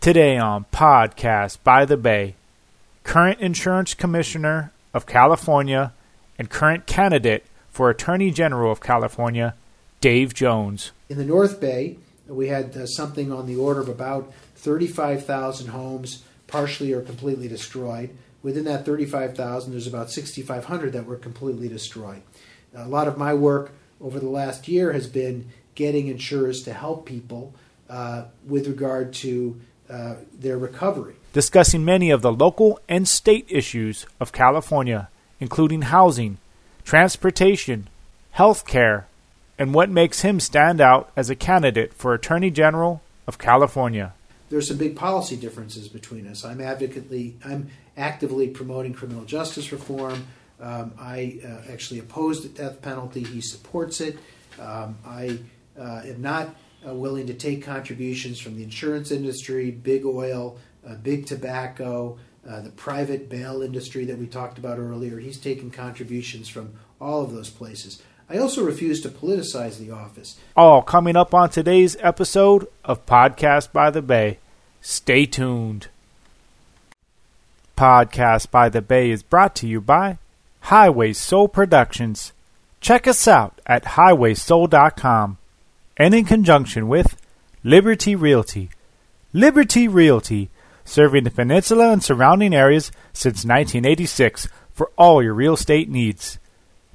Today on Podcast by the Bay, current Insurance Commissioner of California and current candidate for Attorney General of California, Dave Jones. In the North Bay, we had uh, something on the order of about 35,000 homes partially or completely destroyed. Within that 35,000, there's about 6,500 that were completely destroyed. A lot of my work over the last year has been getting insurers to help people uh, with regard to uh, their recovery. Discussing many of the local and state issues of California, including housing, transportation, health care, and what makes him stand out as a candidate for Attorney General of California. There's some big policy differences between us. I'm advocately, I'm actively promoting criminal justice reform. Um, I uh, actually oppose the death penalty. He supports it. Um, I uh, am not uh, willing to take contributions from the insurance industry, big oil, uh, big tobacco, uh, the private bail industry that we talked about earlier. He's taken contributions from all of those places. I also refuse to politicize the office. All coming up on today's episode of Podcast by the Bay. Stay tuned. Podcast by the Bay is brought to you by Highway Soul Productions. Check us out at highwaysoul.com and in conjunction with Liberty Realty. Liberty Realty, serving the peninsula and surrounding areas since 1986 for all your real estate needs.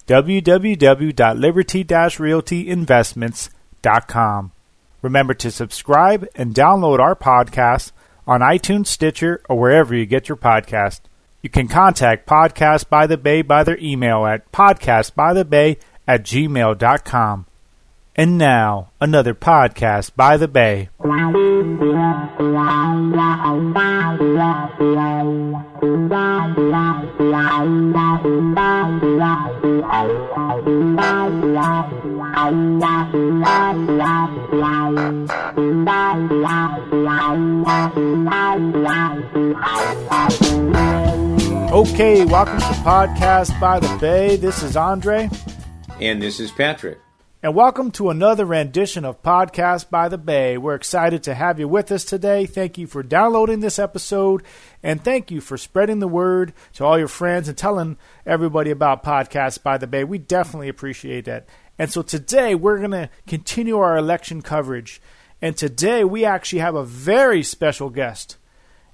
www.liberty-realtyinvestments.com. Remember to subscribe and download our podcast on iTunes, Stitcher, or wherever you get your podcast. You can contact Podcast by the Bay by their email at podcastbythebay at gmail.com. And now, another podcast by the Bay. Okay, welcome to Podcast by the Bay. This is Andre. And this is Patrick. And welcome to another rendition of Podcast by the Bay. We're excited to have you with us today. Thank you for downloading this episode, and thank you for spreading the word to all your friends and telling everybody about Podcast by the Bay. We definitely appreciate that. And so today we're going to continue our election coverage. And today we actually have a very special guest.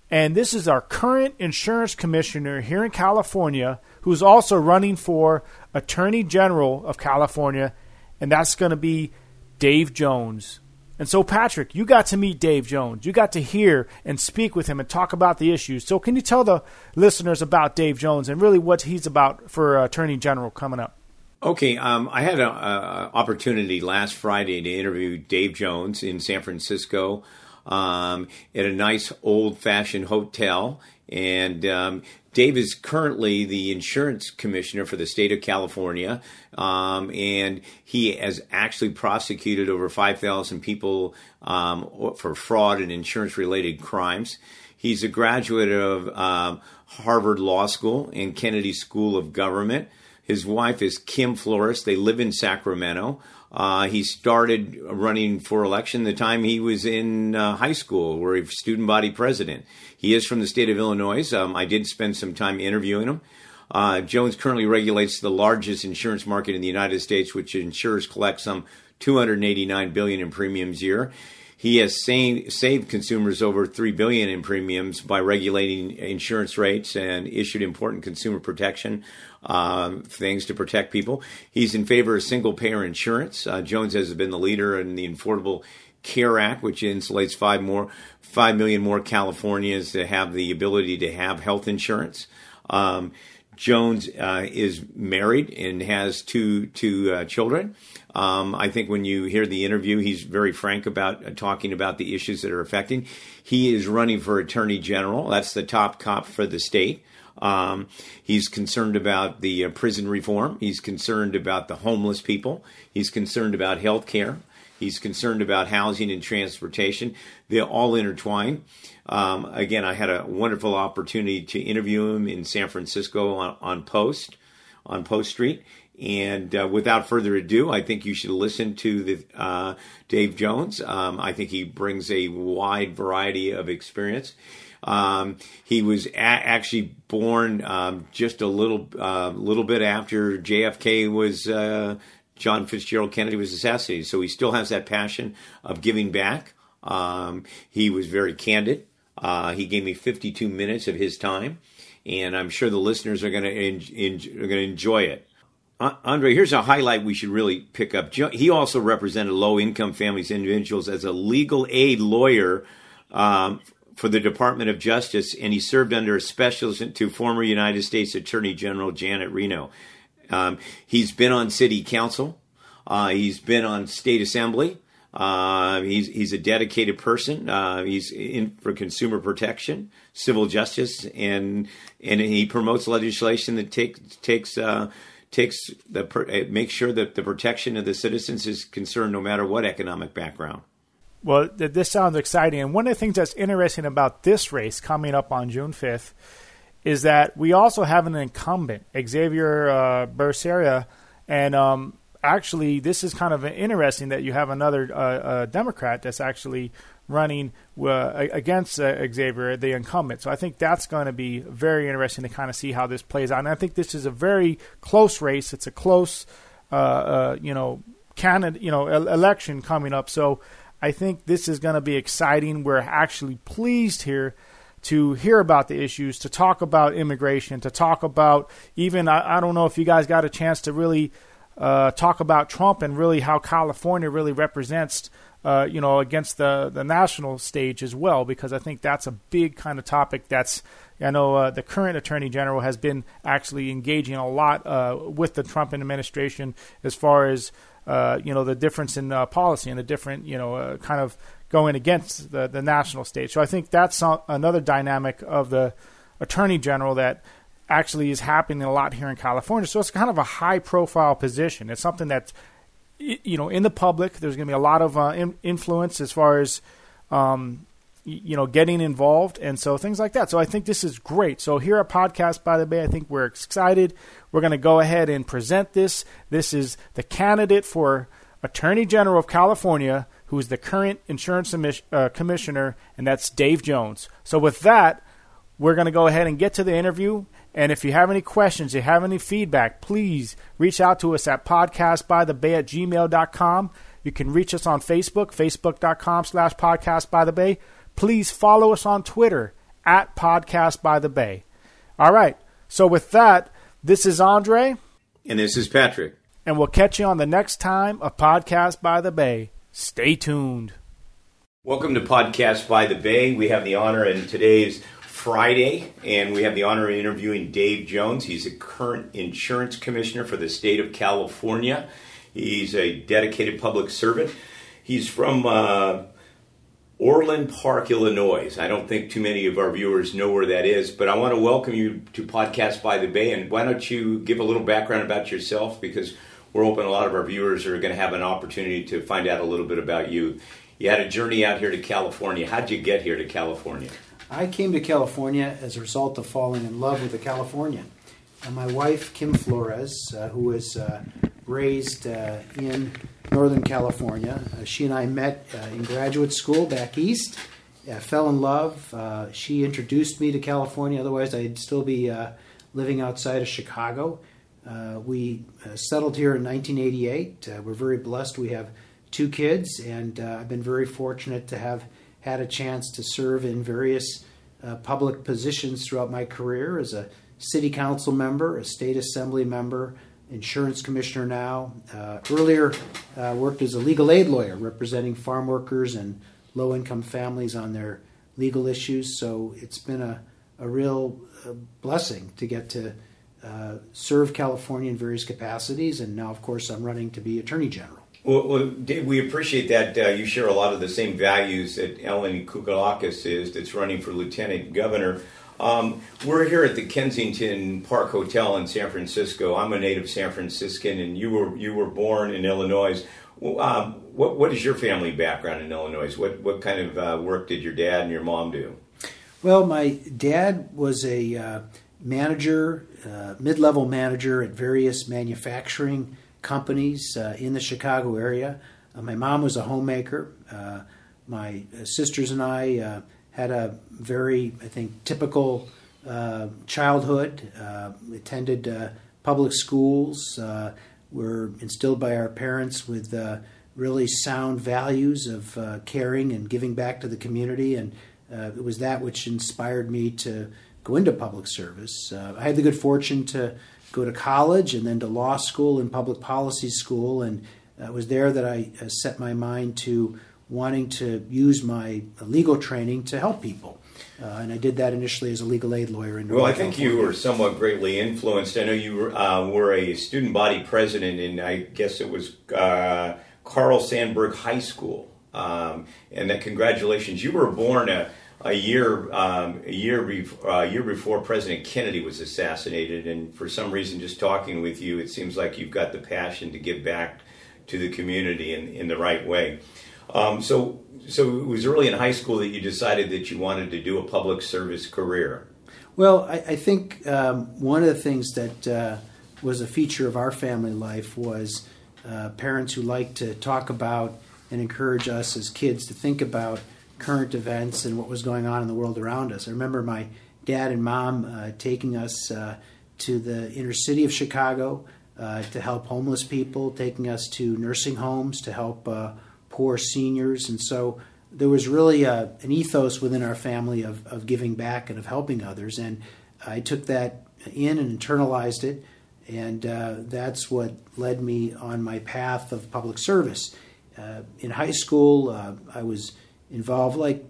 And this is our current insurance commissioner here in California, who's also running for Attorney General of California, and that's going to be Dave Jones. And so, Patrick, you got to meet Dave Jones. You got to hear and speak with him and talk about the issues. So, can you tell the listeners about Dave Jones and really what he's about for Attorney General coming up? Okay, um, I had an opportunity last Friday to interview Dave Jones in San Francisco um, at a nice old fashioned hotel. And um, Dave is currently the insurance commissioner for the state of California. Um, and he has actually prosecuted over 5,000 people um, for fraud and insurance related crimes. He's a graduate of um, Harvard Law School and Kennedy School of Government. His wife is Kim Flores. They live in Sacramento. Uh, he started running for election the time he was in uh, high school, where he was student body president. He is from the state of Illinois. Um, I did spend some time interviewing him. Uh, Jones currently regulates the largest insurance market in the United States, which insurers collect some 289 billion in premiums a year. He has saved, saved consumers over three billion in premiums by regulating insurance rates and issued important consumer protection um, things to protect people. He's in favor of single payer insurance. Uh, Jones has been the leader in the Affordable Care Act, which insulates five more, five million more Californians to have the ability to have health insurance. Um, Jones uh, is married and has two two uh, children. Um, I think when you hear the interview, he's very frank about uh, talking about the issues that are affecting. He is running for attorney general. That's the top cop for the state. Um, he's concerned about the uh, prison reform. He's concerned about the homeless people. He's concerned about health care. He's concerned about housing and transportation. They're all intertwined. Um, again, I had a wonderful opportunity to interview him in San Francisco on, on Post, on Post Street, And uh, without further ado, I think you should listen to the uh, Dave Jones. Um, I think he brings a wide variety of experience. Um, he was a- actually born um, just a little uh, little bit after JFK was uh, John Fitzgerald Kennedy was assassinated. So he still has that passion of giving back. Um, he was very candid. Uh, he gave me 52 minutes of his time, and I'm sure the listeners are going to en- are going to enjoy it. Uh, Andre, here's a highlight we should really pick up. He also represented low income families, and individuals as a legal aid lawyer um, for the Department of Justice, and he served under a special to former United States Attorney General Janet Reno. Um, he's been on city council. Uh, he's been on state assembly. Uh, he's he's a dedicated person. Uh, he's in for consumer protection, civil justice, and and he promotes legislation that takes takes uh, takes the makes sure that the protection of the citizens is concerned no matter what economic background. Well, th- this sounds exciting, and one of the things that's interesting about this race coming up on June fifth is that we also have an incumbent, Xavier uh, and um, actually, this is kind of interesting that you have another uh, uh, Democrat that's actually running uh, against uh, Xavier, the incumbent. So I think that's going to be very interesting to kind of see how this plays out. And I think this is a very close race. It's a close, uh, uh, you know, candidate, you know, election coming up. So I think this is going to be exciting. We're actually pleased here to hear about the issues, to talk about immigration, to talk about even I, I don't know if you guys got a chance to really uh, talk about Trump and really how California really represents, uh, you know, against the the national stage as well, because I think that's a big kind of topic. That's I know uh, the current Attorney General has been actually engaging a lot uh, with the Trump administration as far as uh, you know the difference in uh, policy and the different you know kind of going against the the national stage. So I think that's another dynamic of the Attorney General that actually is happening a lot here in California. So it's kind of a high profile position. It's something that's you know in the public. There's going to be a lot of uh, in- influence as far as um, you know getting involved, and so things like that. So I think this is great. So here at Podcast by the Bay, I think we're excited. We're going to go ahead and present this. This is the candidate for Attorney General of California, who is the current insurance uh, commissioner, and that's Dave Jones. So with that, we're going to go ahead and get to the interview. And if you have any questions, you have any feedback, please reach out to us at podcastbythebay at gmail.com. You can reach us on Facebook, facebook.com slash podcastbythebay. Please follow us on Twitter at podcastbythebay. All right. So with that, this is Andre. And this is Patrick. And we'll catch you on the next time of Podcast by the Bay. Stay tuned. Welcome to Podcast by the Bay. We have the honor in today's Friday, and we have the honor of interviewing Dave Jones. He's a current insurance commissioner for the state of California. He's a dedicated public servant. He's from uh, Orland Park, Illinois. I don't think too many of our viewers know where that is, but I want to welcome you to Podcast by the Bay. And why don't you give a little background about yourself? Because we're hoping a lot of our viewers are going to have an opportunity to find out a little bit about you. You had a journey out here to California. How'd you get here to California? I came to California as a result of falling in love with a Californian. And my wife, Kim Flores, uh, who was uh, raised uh, in Northern California, uh, she and I met uh, in graduate school back east. fell in love. Uh, she introduced me to California, otherwise, I'd still be living outside of Chicago. we settled here in 1988. we're very blessed. We have two kids, and I've been very fortunate to have had a chance to serve in various uh, public positions throughout my career as a city council member, a state assembly member, insurance commissioner now. Uh, earlier, uh, worked as a legal aid lawyer representing farm workers and low income families on their legal issues. So it's been a, a real uh, blessing to get to uh, serve California in various capacities. And now, of course, I'm running to be Attorney General. Well, well, Dave, we appreciate that uh, you share a lot of the same values that Ellen Kounalakis is, that's running for lieutenant governor. Um, we're here at the Kensington Park Hotel in San Francisco. I'm a native San Franciscan, and you were you were born in Illinois. Um, what what is your family background in Illinois? What what kind of uh, work did your dad and your mom do? Well, my dad was a uh, manager, uh, mid level manager at various manufacturing companies uh, in the Chicago area. Uh, my mom was a homemaker. Uh, my sisters and I uh, had a very, I think, typical childhood, attended public schools, were instilled by our parents with really sound values of caring and giving back to the community. And it was that which inspired me to go into public service. Uh, I had the good fortune to go to college and then to law school and public policy school, and it was there that I uh, set my mind to wanting to use my legal training to help people. Uh, and I did that initially as a legal aid lawyer in New York. Well, I think California. you were somewhat greatly influenced. I know you were, uh, were a student body president, and I guess it was uh, Carl Sandburg High School. Um, and that congratulations, you were born a a year um, a year be- uh, year before President Kennedy was assassinated, and for some reason, just talking with you, it seems like you've got the passion to give back to the community in, in the right way. Um, so, so it was early in high school that you decided that you wanted to do a public service career. Well, I, I think um, one of the things that uh, was a feature of our family life was uh, parents who liked to talk about and encourage us as kids to think about current events and what was going on in the world around us. I remember my dad and mom uh, taking us uh, to the inner city of Chicago uh, to help homeless people, taking us to nursing homes to help uh, poor seniors. And so there was really a, uh, an ethos within our family of, of giving back and of helping others. And I took that in and internalized it. And uh, that's what led me on my path of public service. in high school, I was involved like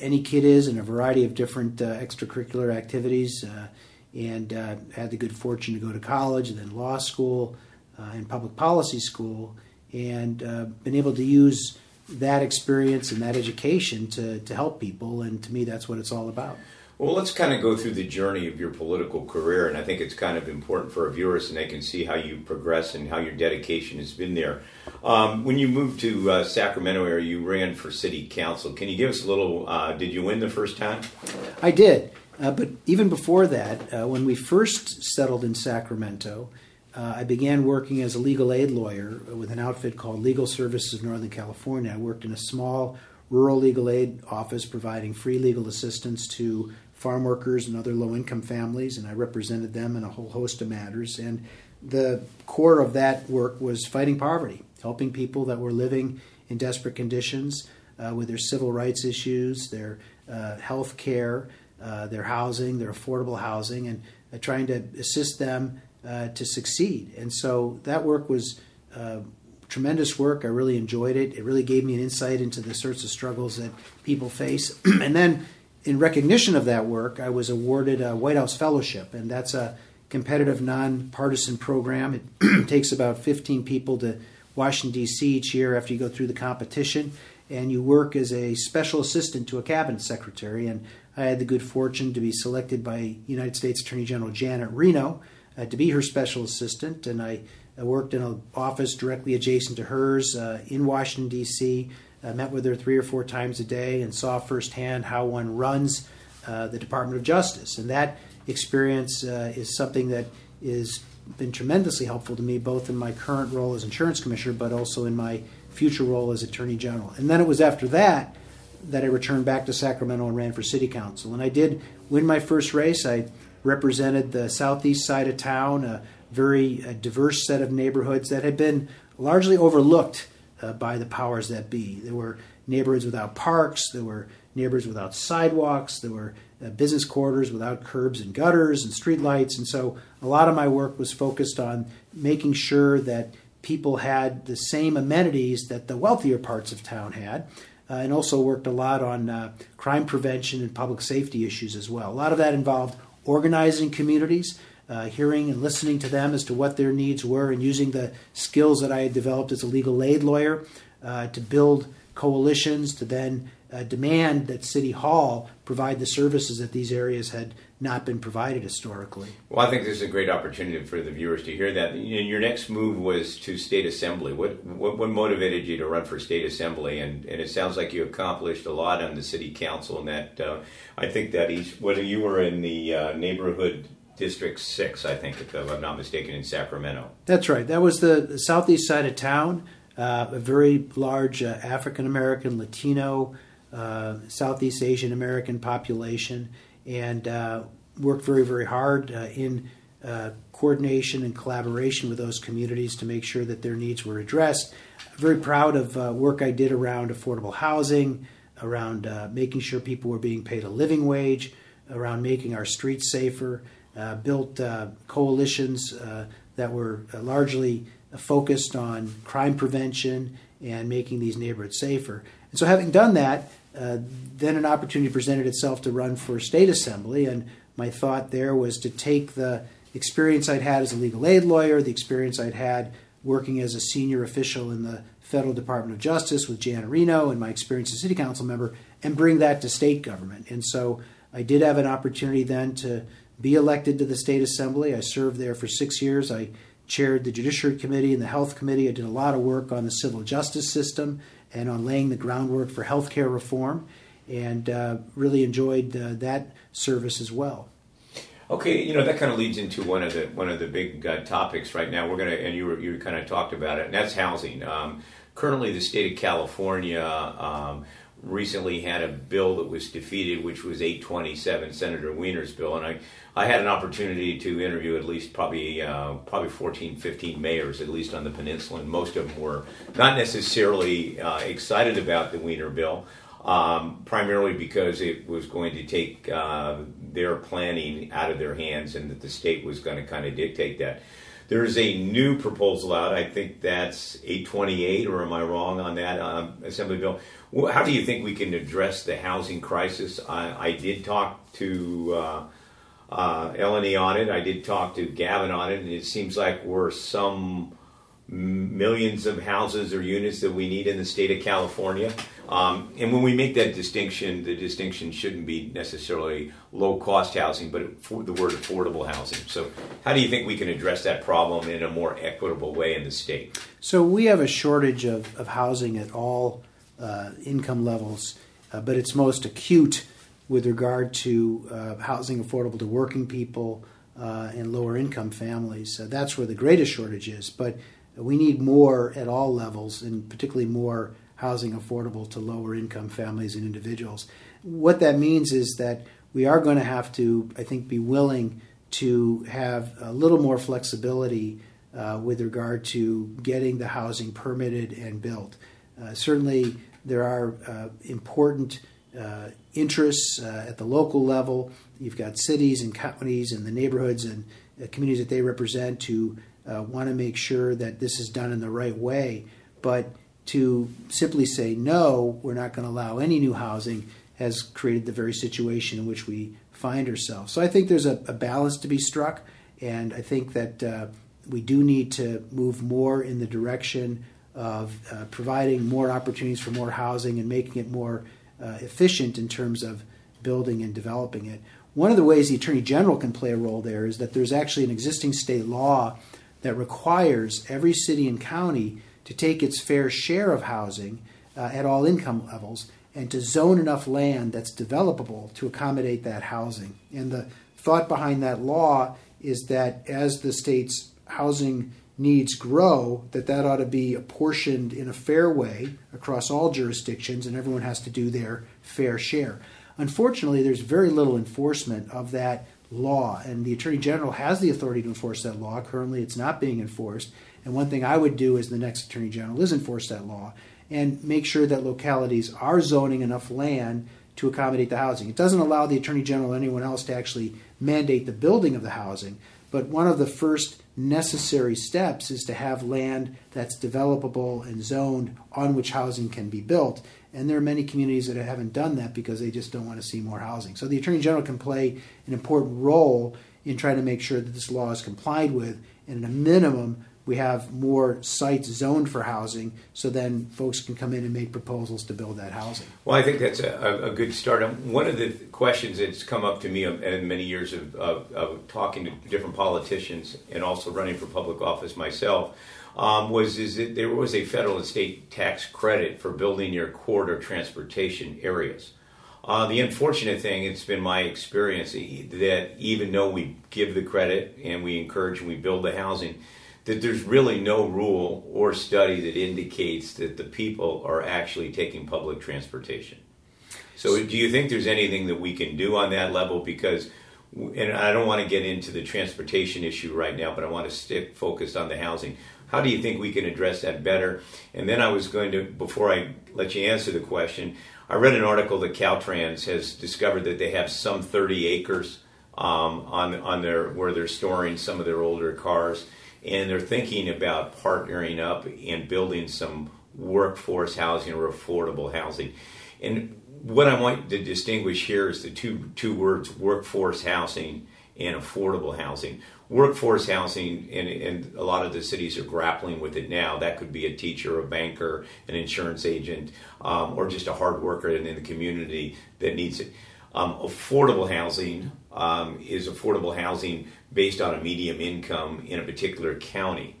any kid is in a variety of different uh, extracurricular activities uh, and uh, had the good fortune to go to college and then law school and public policy school and been able to use that experience and that education to, to help people and to me that's what it's all about well, let's kind of go through the journey of your political career, and I think it's kind of important for our viewers, and they can see how you progress and how your dedication has been there. Um, when you moved to uh, Sacramento area, you ran for city council. Can you give us a little? Uh, did you win the first time? I did, uh, but even before that, uh, when we first settled in Sacramento, uh, I began working as a legal aid lawyer with an outfit called Legal Services of Northern California. I worked in a small rural legal aid office providing free legal assistance to farm workers and other low income families, and I represented them in a whole host of matters. And the core of that work was fighting poverty, helping people that were living in desperate conditions uh, with their civil rights issues, their uh, health care, uh, their housing, their affordable housing, and uh, trying to assist them uh, to succeed. And so that work was uh, tremendous work. I really enjoyed it. It really gave me an insight into the sorts of struggles that people face. and then in recognition of that work, I was awarded a White House Fellowship, and that's a competitive, nonpartisan program. It takes about 15 people to Washington, D.C. each year after you go through the competition, and you work as a special assistant to a cabinet secretary. And I had the good fortune to be selected by United States Attorney General Janet Reno uh, to be her special assistant, and I, I worked in an office directly adjacent to hers uh, in Washington, D.C. I met with her three or four times a day and saw firsthand how one runs uh, the Department of Justice. And that experience uh, is something that has been tremendously helpful to me, both in my current role as insurance commissioner, but also in my future role as attorney general. And then it was after that that I returned back to Sacramento and ran for city council. And I did win my first race. I represented the southeast side of town, a very uh, diverse set of neighborhoods that had been largely overlooked uh, by the powers that be. There were neighborhoods without parks, there were neighborhoods without sidewalks, there were uh, business quarters without curbs and gutters and streetlights. And so a lot of my work was focused on making sure that people had the same amenities that the wealthier parts of town had. Uh, and also worked a lot on uh, crime prevention and public safety issues as well. A lot of that involved organizing communities, uh, hearing and listening to them as to what their needs were, and using the skills that I had developed as a legal aid lawyer uh, to build coalitions to then uh, demand that City Hall provide the services that these areas had not been provided historically. Well, I think this is a great opportunity for the viewers to hear that. Your next move was to state assembly. What, what, what motivated you to run for state assembly? And, and it sounds like you accomplished a lot on the city council. And that uh, I think that each, whether you were in the uh, neighborhood District 6, I think, if I'm not mistaken, in Sacramento. That's right. That was the, the southeast side of town. Uh, a very large uh, African American, Latino, Southeast Asian American population, and uh, worked very, very hard uh, in uh, coordination and collaboration with those communities to make sure that their needs were addressed. Very proud of work I did around affordable housing, around making sure people were being paid a living wage, around making our streets safer. Uh, built uh, coalitions uh, that were largely focused on crime prevention and making these neighborhoods safer. And so, having done that, Uh, then an opportunity presented itself to run for state assembly. And my thought there was to take the experience I'd had as a legal aid lawyer, the experience I'd had working as a senior official in the Federal Department of Justice with Jan Reno and my experience as city council member, and bring that to state government. And so I did have an opportunity then to be elected to the state assembly. I served there for six years. I chaired the Judiciary Committee and the Health Committee. I did a lot of work on the civil justice system and on laying the groundwork for health care reform, and uh, really enjoyed uh, that service as well. Okay, you know that kind of leads into one of the one of the big topics right now. We're gonna and you were, you kind of talked about it, and that's housing. Um, currently, the state of California. Um, recently had a bill that was defeated, which was 827, Senator Wiener's bill, and I, I had an opportunity to interview at least probably uh, probably 14, 15 mayors, at least on the peninsula, and most of them were not necessarily uh, excited about the Wiener bill, um, primarily because it was going to take uh, their planning out of their hands, and that the state was going to kind of dictate that. There is a new proposal out. I think that's 828, or am I wrong on that um, Assembly bill? How do you think we can address the housing crisis? I, I did talk to uh, uh, Eleni on it. I did talk to Gavin on it, and it seems like we're some millions of houses or units that we need in the state of California. Um, and when we make that distinction, the distinction shouldn't be necessarily low cost housing, but for the word affordable housing. So, how do you think we can address that problem in a more equitable way in the state? So, we have a shortage of, of housing at all uh, income levels, uh, but it's most acute with regard to uh, housing affordable to working people uh, and lower income families. that's where the greatest shortage is. But we need more at all levels, and particularly more housing affordable to lower income families and individuals. What that means is that we are going to have to, I think, be willing to have a little more flexibility uh, with regard to getting the housing permitted and built. Uh, certainly, there are uh, important uh, interests uh, at the local level. You've got cities and counties and the neighborhoods and communities that they represent who want to make sure that this is done in the right way. But to simply say no, we're not going to allow any new housing has created the very situation in which we find ourselves. So I think there's a, a balance to be struck, and I think that uh, we do need to move more in the direction of uh, providing more opportunities for more housing and making it more uh, efficient in terms of building and developing it. One of the ways the Attorney General can play a role there is that there's actually an existing state law that requires every city and county to take its fair share of housing uh, at all income levels and to zone enough land that's developable to accommodate that housing. And the thought behind that law is that as the state's housing needs grow, that that ought to be apportioned in a fair way across all jurisdictions, and everyone has to do their fair share. Unfortunately, there's very little enforcement of that law, and the Attorney General has the authority to enforce that law. Currently, it's not being enforced. And one thing I would do as the next Attorney General is enforce that law and make sure that localities are zoning enough land to accommodate the housing. It doesn't allow the Attorney General or anyone else to actually mandate the building of the housing, but one of the first necessary steps is to have land that's developable and zoned on which housing can be built. And there are many communities that haven't done that because they just don't want to see more housing. So the Attorney General can play an important role in trying to make sure that this law is complied with, and at a minimum, we have more sites zoned for housing, so then folks can come in and make proposals to build that housing. Well, I think that's a, a good start. One of the questions that's come up to me in many years of, of, of talking to different politicians and also running for public office myself um, was is that there was a federal and state tax credit for building your corridor transportation areas. Uh, the unfortunate thing, it's been my experience that even though we give the credit and we encourage and we build the housing, that there's really no rule or study that indicates that the people are actually taking public transportation. So, do you think there's anything that we can do on that level? Because, and I don't want to get into the transportation issue right now, but I want to stick focused on the housing. How do you think we can address that better? And then I was going to, before I let you answer the question, I read an article that Caltrans has discovered that they have some 30 acres um, on on their where they're storing some of their older cars, and they're thinking about partnering up and building some workforce housing or affordable housing. And what I want to distinguish here is the two two words: workforce housing and affordable housing workforce housing, and, and, a lot of the cities are grappling with it now. That could be a teacher, a banker, an insurance agent, um, or just a hard worker in, in, the community that needs it. Um, affordable housing um, is affordable housing based on a medium income in a particular county.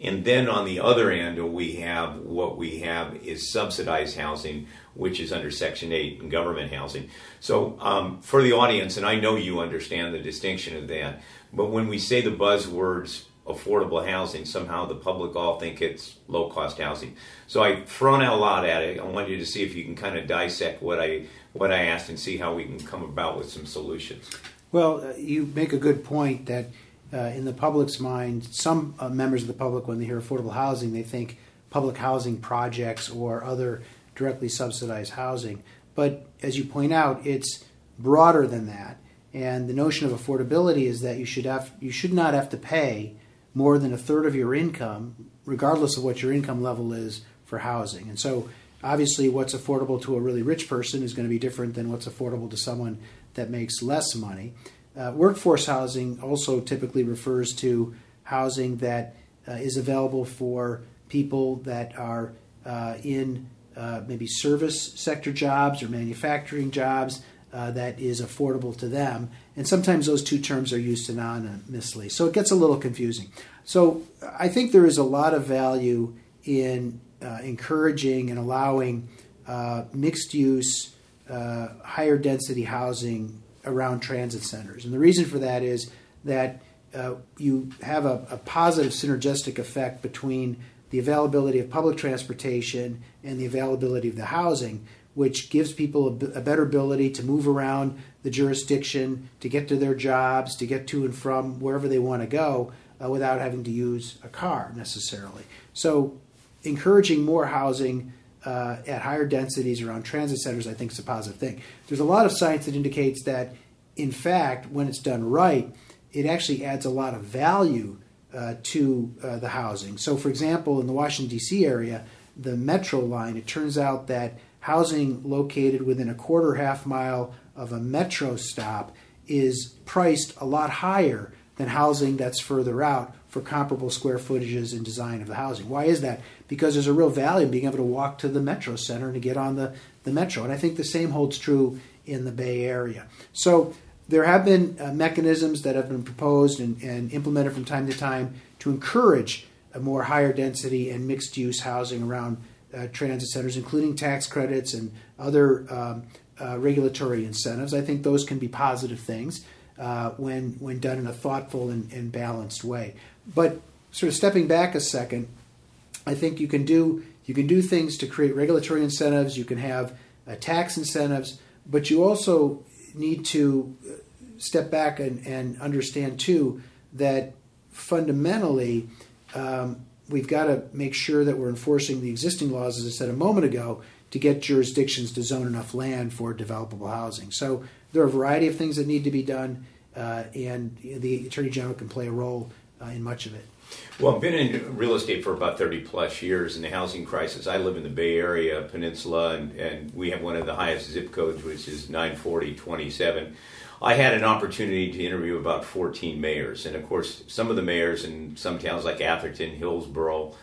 And then on the other end, we have what we have is subsidized housing, which is under Section 8 and government housing. So, um, for the audience, and I know you understand the distinction of that, but when we say the buzzwords affordable housing, somehow the public all think it's low cost housing. So I've thrown out a lot at it. I want you to see if you can kind of dissect what I what I asked and see how we can come about with some solutions. Well, uh, you make a good point that uh, in the public's mind, some uh, members of the public, when they hear affordable housing, they think public housing projects or other directly subsidized housing. But as you point out, it's broader than that. And the notion of affordability is that you should have you should not have to pay more than a third of your income, regardless of what your income level is for housing. And so, obviously, what's affordable to a really rich person is going to be different than what's affordable to someone that makes less money. Uh, workforce housing also typically refers to housing that uh, is available for people that are uh, in uh, maybe service sector jobs or manufacturing jobs uh, that is affordable to them. And sometimes those two terms are used synonymously. So it gets a little confusing. So I think there is a lot of value in uh, encouraging and allowing uh, mixed use, uh, higher density housing around transit centers. And the reason for that is that uh, you have a, a positive synergistic effect between the availability of public transportation and the availability of the housing which gives people a, a, better ability to move around the jurisdiction, to get to their jobs, to get to and from wherever they want to go uh, without having to use a car necessarily. So, encouraging more housing uh, at higher densities around transit centers, I think, is a positive thing. There's a lot of science that indicates that, in fact, when it's done right, it actually adds a lot of value uh, to uh, the housing. So, for example, in the Washington, D.C. area, the metro line, it turns out that housing located within a quarter half mile of a metro stop is priced a lot higher than housing that's further out for comparable square footages and design of the housing. Why is that? Because there's a real value in being able to walk to the metro center and to get on the, the metro. And I think the same holds true in the Bay Area. So there have been uh, mechanisms that have been proposed and, and, implemented from time to time to encourage a more higher density and mixed use housing around uh, transit centers, including tax credits and other um, uh, regulatory incentives. I think those can be positive things uh, when when done in a thoughtful and, and, balanced way. But sort of stepping back a second, I think you can do you can do things to create regulatory incentives. You can have uh, tax incentives, but you also need to uh, step back and, and understand too that fundamentally um, we've got to make sure that we're enforcing the existing laws, as I said a moment ago, to get jurisdictions to zone enough land for developable housing. So there are a variety of things that need to be done, uh, and the Attorney General can play a role uh, in much of it. Well, I've been in real estate for about 30 plus years in the housing crisis. I live in the Bay Area Peninsula, and, and we have one of the highest zip codes, which is 94027. I had an opportunity to interview about 14 mayors, and of course, some of the mayors in some towns like Atherton, Hillsborough,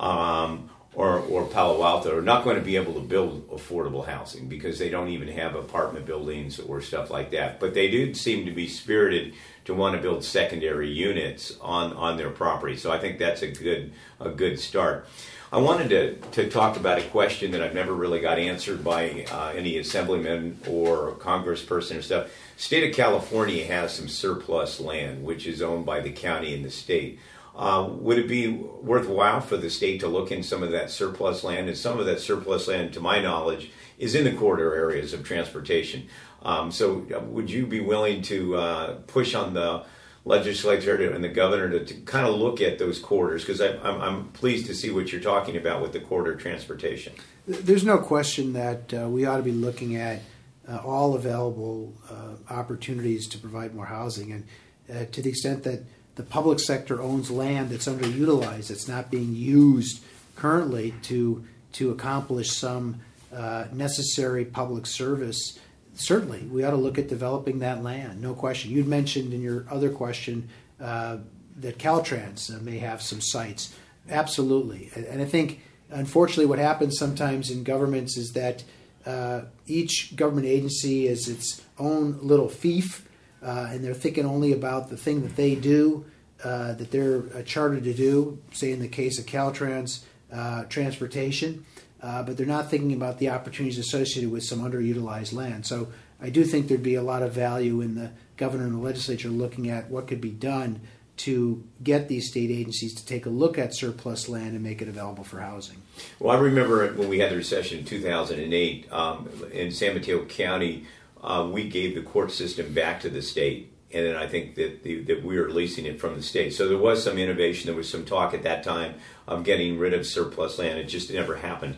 um, or, or Palo Alto are not going to be able to build affordable housing because they don't even have apartment buildings or stuff like that. But they do seem to be spirited to want to build secondary units on, on their property. So I think that's a good a good start. I wanted to, to talk about a question that I've never really got answered by uh, any assemblyman or congressperson or stuff. State of California has some surplus land, which is owned by the county and the state. Uh, would it be worthwhile for the state to look in some of that surplus land? And some of that surplus land, to my knowledge, is in the corridor areas of transportation. Um, so, uh, would you be willing to uh, push on the legislature and the governor to, to kind of look at those corridors? Because I'm, I'm, pleased to see what you're talking about with the corridor transportation. There's no question that uh, we ought to be looking at uh, all available uh, opportunities to provide more housing, and to the extent that the public sector owns land that's underutilized, that's not being used currently to to accomplish some uh, necessary public service. Certainly, we ought to look at developing that land. No question. You'd mentioned in your other question uh, that Caltrans uh, may have some sites. Absolutely, and I think unfortunately, what happens sometimes in governments is that uh, each government agency is its own little fief uh, and they're thinking only about the thing that they do, uh, that they're uh, chartered to do, say in the case of Caltrans uh, transportation, uh, but they're not thinking about the opportunities associated with some underutilized land. So I do think there'd be a lot of value in the governor and the legislature looking at what could be done to get these state agencies to take a look at surplus land and make it available for housing. Well, I remember when we had the recession in 2008 um, in San Mateo County uh, we gave the court system back to the state. And then I think that, the, that we are leasing it from the state. So there was some innovation. There was some talk at that time of getting rid of surplus land. It just never happened.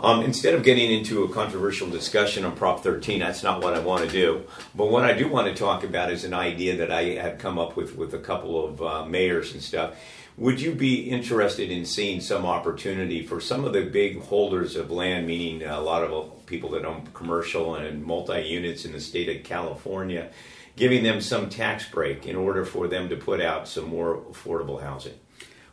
Um, instead of getting into a controversial discussion on Prop 13, that's not what I want to do. But what I do want to talk about is an idea that I have come up with with a couple of uh, mayors and stuff. Would you be interested in seeing some opportunity for some of the big holders of land, meaning a lot of people that own commercial and multi units in the state of California, giving them some tax break in order for them to put out some more affordable housing?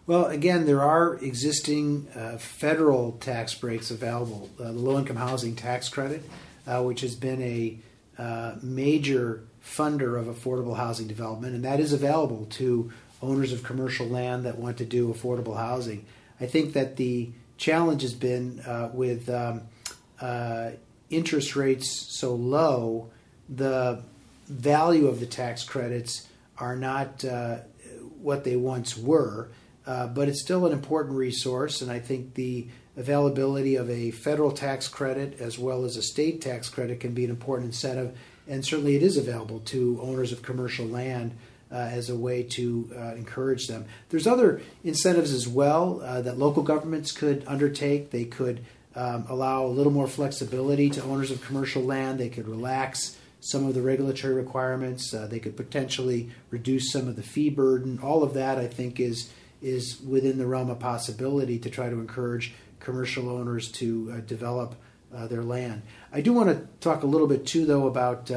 Well, again, there are existing uh, federal tax breaks available. Uh, the low income housing tax credit, uh, which has been a uh, major funder of affordable housing development, and that is available to owners of commercial land that want to do affordable housing. I think that the challenge has been uh, with um, uh, interest rates so low, the value of the tax credits are not uh, what they once were, uh, but it's still an important resource, and I think the availability of a federal tax credit as well as a state tax credit can be an important incentive, and certainly it is available to owners of commercial land uh, as a way to uh, encourage them. There's other incentives as well uh, that local governments could undertake. They could um, allow a little more flexibility to owners of commercial land. They could relax some of the regulatory requirements. Uh, they could potentially reduce some of the fee burden. All of that, I think, is is within the realm of possibility to try to encourage commercial owners to uh, develop uh, their land. I do want to talk a little bit too, though, about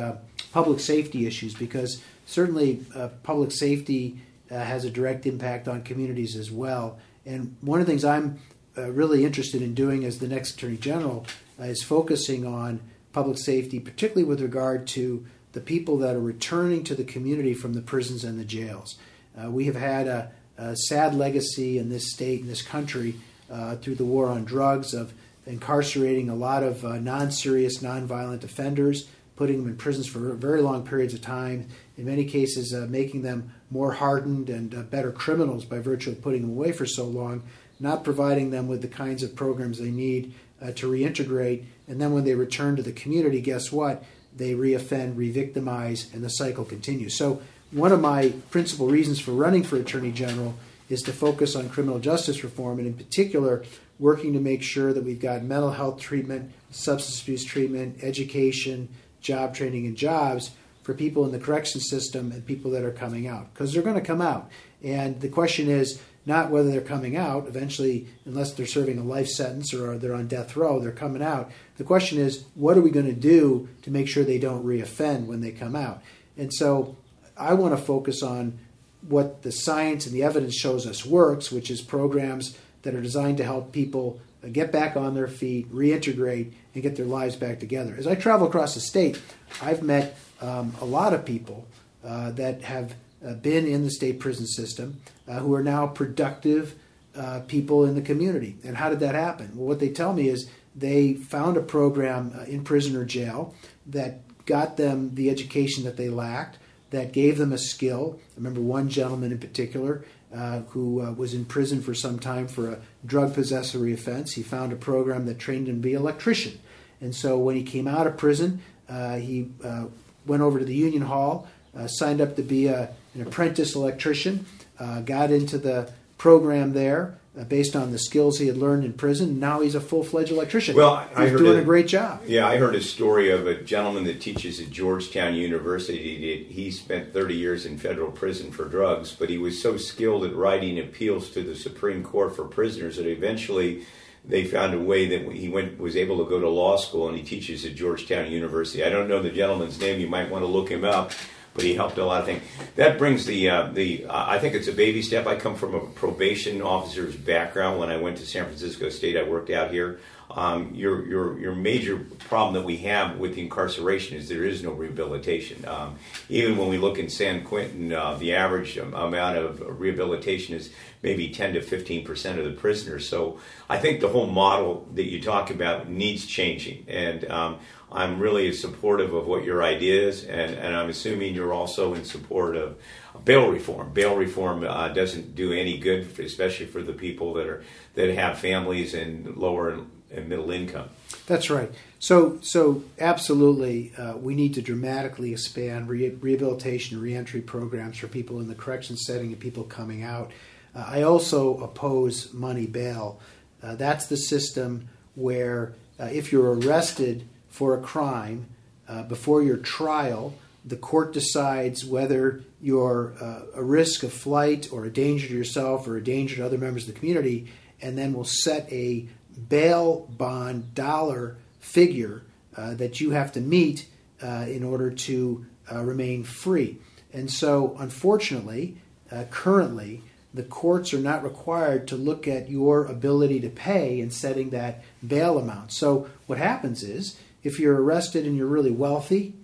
public safety issues because certainly uh, public safety uh, has a direct impact on communities as well. And one of the things I'm uh, really interested in doing as the next Attorney General uh, is focusing on public safety, particularly with regard to the people that are returning to the community from the prisons and the jails. Uh, we have had a, a, sad legacy in this state, in this country, uh, through the war on drugs of incarcerating a lot of non serious, non violent offenders putting them in prisons for very long periods of time, in many cases, uh, making them more hardened and uh, better criminals by virtue of putting them away for so long, not providing them with the kinds of programs they need uh, to reintegrate. And then when they return to the community, guess what? They reoffend, re victimize, and the cycle continues. So, one of my principal reasons for running for Attorney General is to focus on criminal justice reform, and in particular, working to make sure that we've got mental health treatment, substance abuse treatment, education, job training and jobs for people in the correction system and people that are coming out because they're going to come out. And the question is not whether they're coming out eventually, unless they're serving a life sentence or they're on death row, they're coming out. The question is, what are we going to do to make sure they don't reoffend when they come out? And so I want to focus on what the science and the evidence shows us works, which is programs that are designed to help people uh, get back on their feet, reintegrate, and get their lives back together. As I travel across the state, I've met um, a lot of people uh, that have been in the state prison system uh, who are now productive uh, people in the community. And how did that happen? Well, what they tell me is they found a program uh, in prison or jail that got them the education that they lacked, that gave them a skill. I remember one gentleman in particular uh, who uh, was in prison for some time for a drug possessory offense. He found a program that trained him to be an electrician. And so when he came out of prison, uh, he uh, went over to the Union Hall, uh, signed up to be a, an apprentice electrician, uh, got into the program there, uh, based on the skills he had learned in prison. Now he's a full fledged electrician. Well, I he's heard doing a- a great job. Yeah, I heard a story of a gentleman that teaches at Georgetown University. He spent 30 years in federal prison for drugs, but he was so skilled at writing appeals to the Supreme Court for prisoners that eventually they found a way that he went was able to go to law school and he teaches at Georgetown University. I don't know the gentleman's name. You might want to look him up. But he helped a lot of things. That brings the uh, the. Uh, I think it's a baby step. I come from a probation officer's background. When I went to San Francisco State, I worked out here. Um, your your your major problem that we have with the incarceration is there is no rehabilitation. Um, even when we look in San Quentin, uh, the average amount of rehabilitation is maybe 10 to 15 percent of the prisoners. So I think the whole model that you talk about needs changing, and um, I'm really supportive of what your idea is, and, and I'm assuming you're also in support of bail reform. Bail reform uh, doesn't do any good, especially for the people that are that have families and lower and, and middle income. That's right. So, so absolutely, uh, we need to dramatically expand re- rehabilitation reentry programs for people in the correction setting and people coming out. Uh, I also oppose money bail. Uh, that's the system where uh, if you're arrested for a crime uh, before your trial, the court decides whether you're uh, a risk of flight or a danger to yourself or a danger to other members of the community, and then will set a bail bond dollar figure uh, that you have to meet uh, in order to uh, remain free. And so, unfortunately, uh, currently, the courts are not required to look at your ability to pay in setting that bail amount. So, what happens is if you're arrested and you're really wealthy,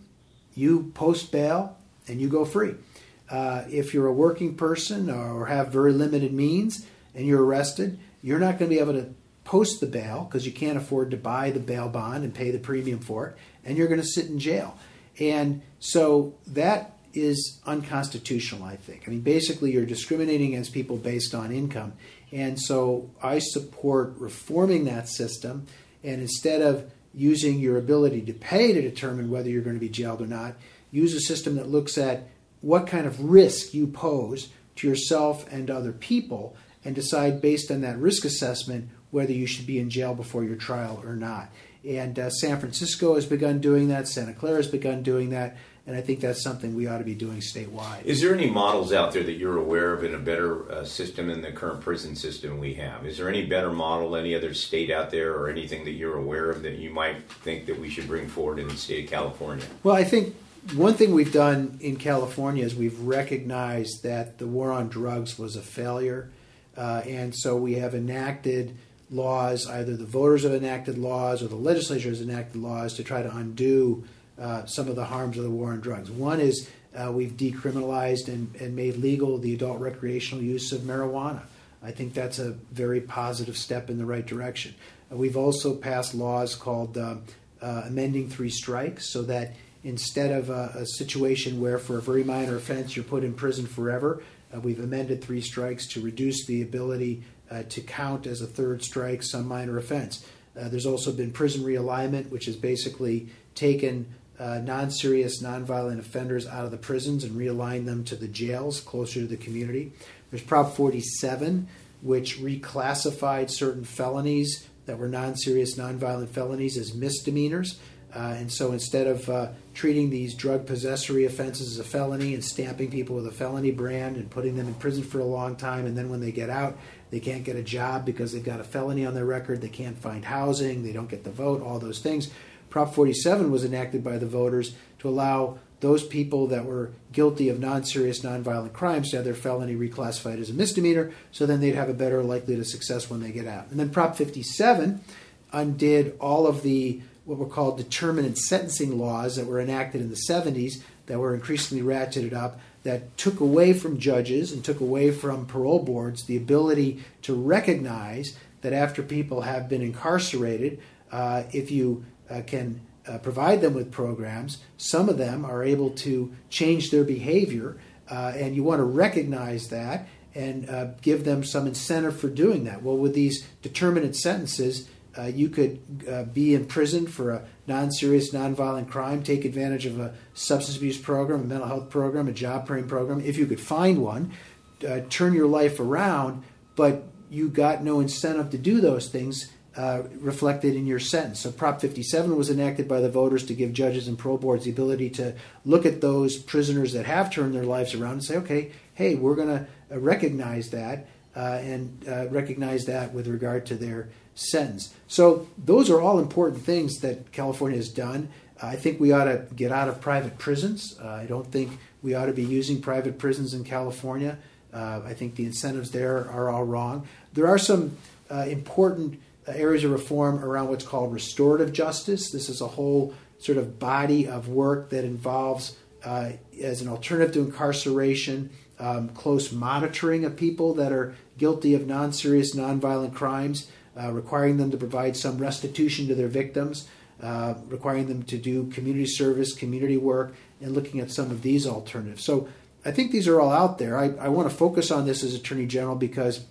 you post bail and you go free. Uh, if you're a working person or have very limited means and you're arrested, you're not going to be able to post the bail because you can't afford to buy the bail bond and pay the premium for it, and you're going to sit in jail. And so that is unconstitutional, I think. I mean, basically, you're discriminating against people based on income. And so I support reforming that system, and instead of using your ability to pay to determine whether you're going to be jailed or not, use a system that looks at what kind of risk you pose to yourself and other people and decide based on that risk assessment whether you should be in jail before your trial or not. And uh, San Francisco has begun doing that, Santa Clara has begun doing that, and I think that's something we ought to be doing statewide. Is there any models out there that you're aware of in a better uh, system than the current prison system we have? Is there any better model, any other state out there, or anything that you're aware of that you might think that we should bring forward in the state of California? Well, I think one thing we've done in California is we've recognized that the war on drugs was a failure. Uh, and so we have enacted laws, either the voters have enacted laws or the legislature has enacted laws to try to undo uh, some of the harms of the war on drugs. One is uh, we've decriminalized and, and made legal the adult recreational use of marijuana. I think that's a very positive step in the right direction. Uh, we've also passed laws called uh, uh, amending three strikes so that instead of a, a situation where for a very minor offense you're put in prison forever, we've amended three strikes to reduce the ability uh, to count as a third strike some minor offense. Uh, there's also been prison realignment, which has basically taken uh, non serious, non-violent offenders out of the prisons and realigned them to the jails closer to the community. There's Prop 47, which reclassified certain felonies that were non serious, non violent felonies as misdemeanors. Uh, and so instead of uh, treating these drug possessory offenses as a felony and stamping people with a felony brand and putting them in prison for a long time, and then when they get out, they can't get a job because they've got a felony on their record, they can't find housing, they don't get the vote, all those things. Prop 47 was enacted by the voters to allow those people that were guilty of non-serious, non-violent crimes to have their felony reclassified as a misdemeanor, so then they'd have a better likelihood of success when they get out. And then Prop 57 undid all of the what were called determinate sentencing laws that were enacted in the 70s that were increasingly ratcheted up that took away from judges and took away from parole boards the ability to recognize that after people have been incarcerated, uh, if you uh, can uh, provide them with programs, some of them are able to change their behavior, uh, and you want to recognize that and uh, give them some incentive for doing that. Well, with these determinate sentences, uh, you could uh, be imprisoned for a non-serious, non-violent crime, take advantage of a substance abuse program, a mental health program, a job training program, if you could find one, uh, turn your life around, but you got no incentive to do those things uh, reflected in your sentence. So Prop 57 was enacted by the voters to give judges and parole boards the ability to look at those prisoners that have turned their lives around and say, okay, hey, we're going to uh, recognize that uh, and recognize that with regard to their sentence. So those are all important things that California has done. I think we ought to get out of private prisons. Uh, I don't think we ought to be using private prisons in California. Uh, I think the incentives there are all wrong. There are some uh, important areas of reform around what's called restorative justice. This is a whole sort of body of work that involves, uh, as an alternative to incarceration, um, close monitoring of people that are guilty of non serious, non violent crimes uh, requiring them to provide some restitution to their victims, uh, requiring them to do community service, community work, and looking at some of these alternatives. So I think these are all out there. I, I want to focus on this as Attorney General because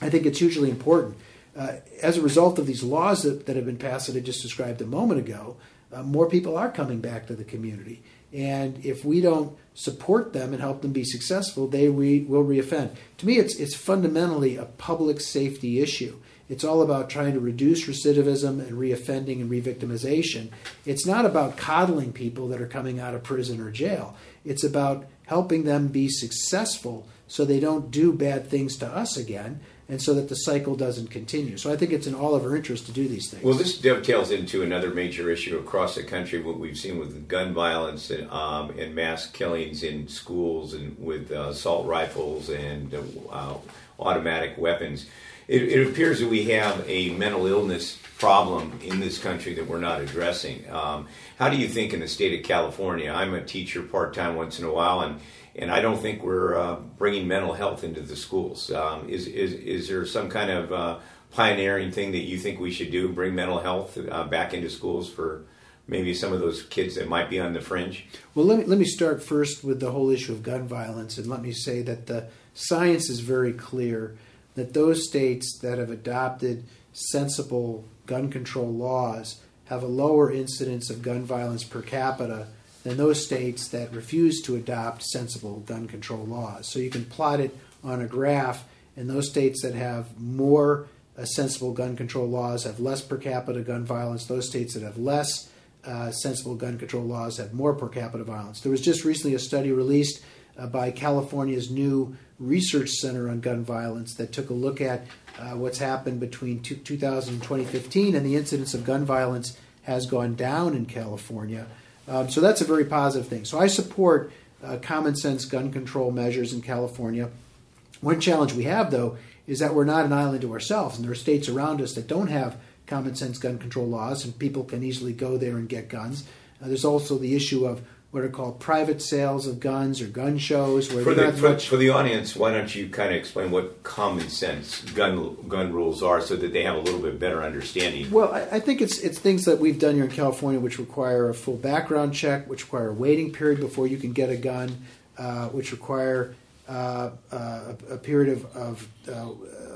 I think it's hugely important. Uh, as a result of these laws that, that have been passed that I just described a moment ago, uh, more people are coming back to the community. And if we don't support them and help them be successful, they re, will reoffend. To me, it's, it's fundamentally a public safety issue. It's all about trying to reduce recidivism and reoffending and revictimization. It's not about coddling people that are coming out of prison or jail. It's about helping them be successful so they don't do bad things to us again and so that the cycle doesn't continue. So I think it's in all of our interest to do these things. Well, this dovetails into another major issue across the country, what we've seen with gun violence and, um, and mass killings in schools and with uh, assault rifles and uh, automatic weapons it, it, appears that we have a mental illness problem in this country that we're not addressing. Um, how do you think in the state of California? I'm a teacher part time once in a while, and and I don't think we're uh, bringing mental health into the schools. Um, is, is is there some kind of uh, pioneering thing that you think we should do? Bring mental health uh, back into schools for maybe some of those kids that might be on the fringe? Well, let me, let me start first with the whole issue of gun violence, and let me say that the science is very clear that those states that have adopted sensible gun control laws have a lower incidence of gun violence per capita than those states that refuse to adopt sensible gun control laws. So you can plot it on a graph, and those states that have more uh, sensible gun control laws have less per capita gun violence. Those states that have less uh, sensible gun control laws have more per capita violence. There was just recently a study released uh, by California's new research center on gun violence that took a look at uh, what's happened between 2000 and 2015, and the incidence of gun violence has gone down in California. Um, so that's a very positive thing. So I support uh, common sense gun control measures in California. One challenge we have, though, is that we're not an island to ourselves, and there are states around us that don't have common sense gun control laws, and people can easily go there and get guns. Uh, there's also the issue of what are called private sales of guns or gun shows where for the, for, much... for, the audience why don't you kind of explain what common sense gun gun rules are so that they have a little bit better understanding? Well I, I, think it's it's things that we've done here in california which require a full background check which require a waiting period before you can get a gun uh, which require uh, uh, a, a, period of, of uh,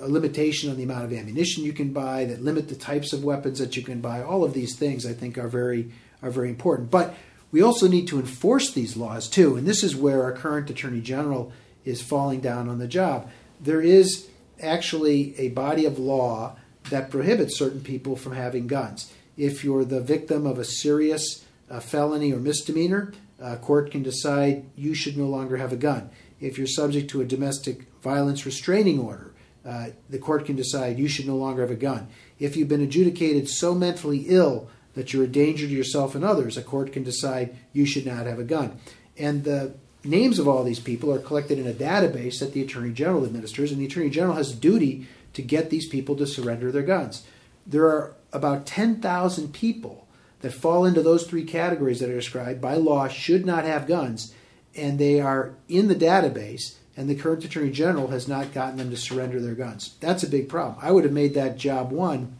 a limitation on the amount of ammunition you can buy that limit the types of weapons that you can buy. All of these things i think are very are very important. But we also need to enforce these laws too, and this is where our current Attorney General is falling down on the job. There is actually a body of law that prohibits certain people from having guns. If you're the victim of a serious uh, felony or misdemeanor, a court can decide you should no longer have a gun. If you're subject to a domestic violence restraining order, uh, the court can decide you should no longer have a gun. If you've been adjudicated so mentally ill that you're a danger to yourself and others, a court can decide you should not have a gun. And the names of all these people are collected in a database that the Attorney General administers, and the Attorney General has a duty to get these people to surrender their guns. There are about 10,000 people that fall into those three categories that are described by law should not have guns, and they are in the database, and the current Attorney General has not gotten them to surrender their guns. That's a big problem. I would have made that job one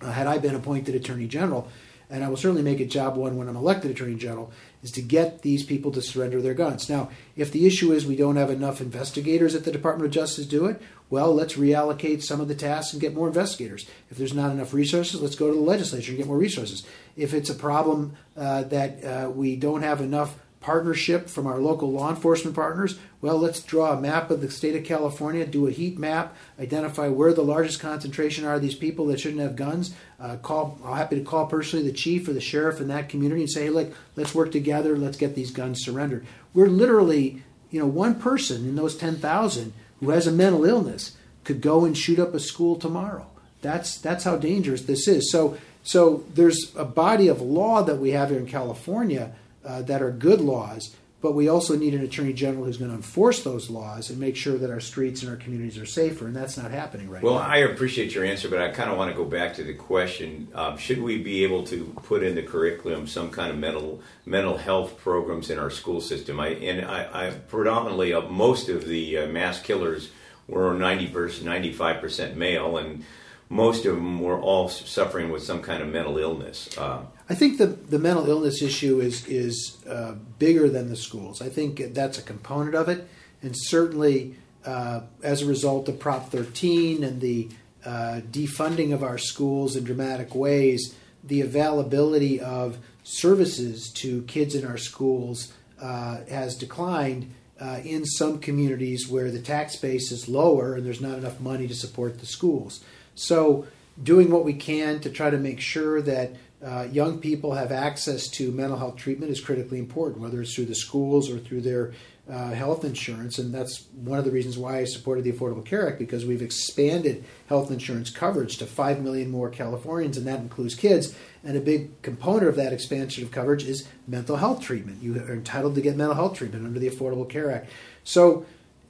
uh, had I been appointed Attorney General, and I will certainly make it job one when I'm elected Attorney General, is to get these people to surrender their guns. Now, if the issue is we don't have enough investigators at the Department of Justice do it, well, let's reallocate some of the tasks and get more investigators. If there's not enough resources, let's go to the legislature and get more resources. If it's a problem uh, that uh, we don't have enough partnership from our local law enforcement partners? Well, let's draw a map of the state of California, do a heat map, identify where the largest concentration are of these people that shouldn't have guns. Uh, call, I'm happy to call personally the chief or the sheriff in that community and say, hey, look, let's work together, let's get these guns surrendered. We're literally, you know, one person in those 10,000 who has a mental illness could go and shoot up a school tomorrow. That's that's how dangerous this is. So so there's a body of law that we have here in California uh, that are good laws, but we also need an attorney general who's going to enforce those laws and make sure that our streets and our communities are safer, and that's not happening right well, now. Well, I appreciate your answer, but I kind of want to go back to the question: um, Should we be able to put in the curriculum some kind of mental mental health programs in our school system? I and I, I predominantly uh, most of the uh, mass killers were 90 percent, 95 percent male, and most of them were all suffering with some kind of mental illness. Uh, I think the the mental illness issue is is uh, bigger than the schools. I think that's a component of it, and certainly uh, as a result of Prop 13 and the uh, defunding of our schools in dramatic ways, the availability of services to kids in our schools uh, has declined. Uh, in some communities where the tax base is lower and there's not enough money to support the schools. So, doing what we can to try to make sure that uh, young people have access to mental health treatment is critically important, whether it's through the schools or through their uh, health insurance. And that's one of the reasons why I supported the Affordable Care Act because we've expanded health insurance coverage to 5 million more Californians, and that includes kids. And a big component of that expansion of coverage is mental health treatment. You are entitled to get mental health treatment under the Affordable Care Act. So,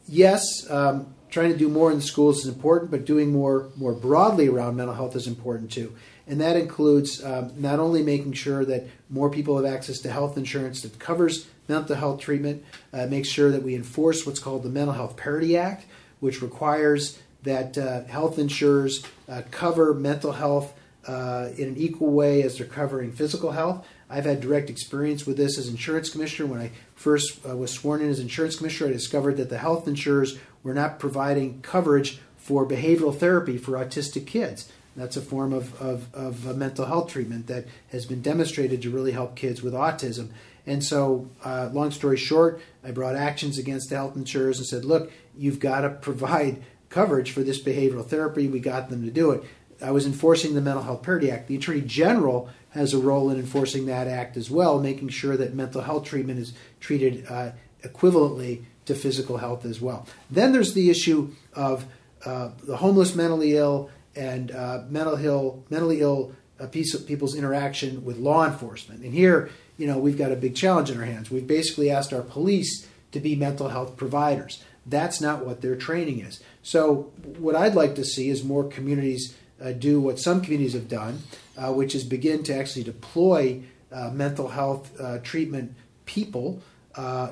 yes, um, trying to do more in the schools is important, but doing more more broadly around mental health is important too and that includes um, not only making sure that more people have access to health insurance that covers mental health treatment, uh, make sure that we enforce what's called the Mental Health Parity Act, which requires that uh, health insurers uh, cover mental health uh, in an equal way as they're covering physical health. I've had direct experience with this as insurance commissioner. When I first uh, was sworn in as insurance commissioner, I discovered that the health insurers were not providing coverage for behavioral therapy for autistic kids. That's a form of, of, of mental health treatment that has been demonstrated to really help kids with autism. And so, uh, long story short, I brought actions against the health insurers and said, look, you've got to provide coverage for this behavioral therapy. We got them to do it. I was enforcing the Mental Health Parity Act. The Attorney General has a role in enforcing that act as well, making sure that mental health treatment is treated uh, equivalently to physical health as well. Then there's the issue of uh, the homeless, mentally ill, and uh, mental ill, mentally ill uh, people's interaction with law enforcement. And here, you know, we've got a big challenge in our hands. We've basically asked our police to be mental health providers. That's not what their training is. So, what I'd like to see is more communities uh, do what some communities have done, uh, which is begin to actually deploy uh, mental health uh, treatment people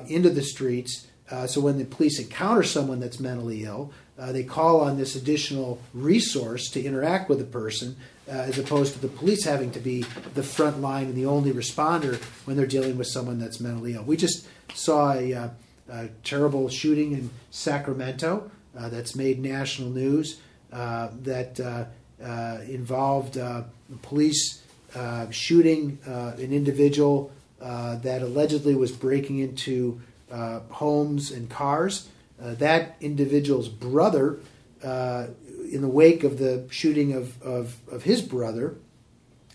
into the streets. so, when the police encounter someone that's mentally ill, uh, they call on this additional resource to interact with the person uh, as opposed to the police having to be the front line and the only responder when they're dealing with someone that's mentally ill. We just saw a, uh, a terrible shooting in Sacramento uh, that's made national news uh, that uh, involved police shooting an individual that allegedly was breaking into homes and cars. Uh, that individual's brother, uh, in the wake of the shooting of, of, of his brother,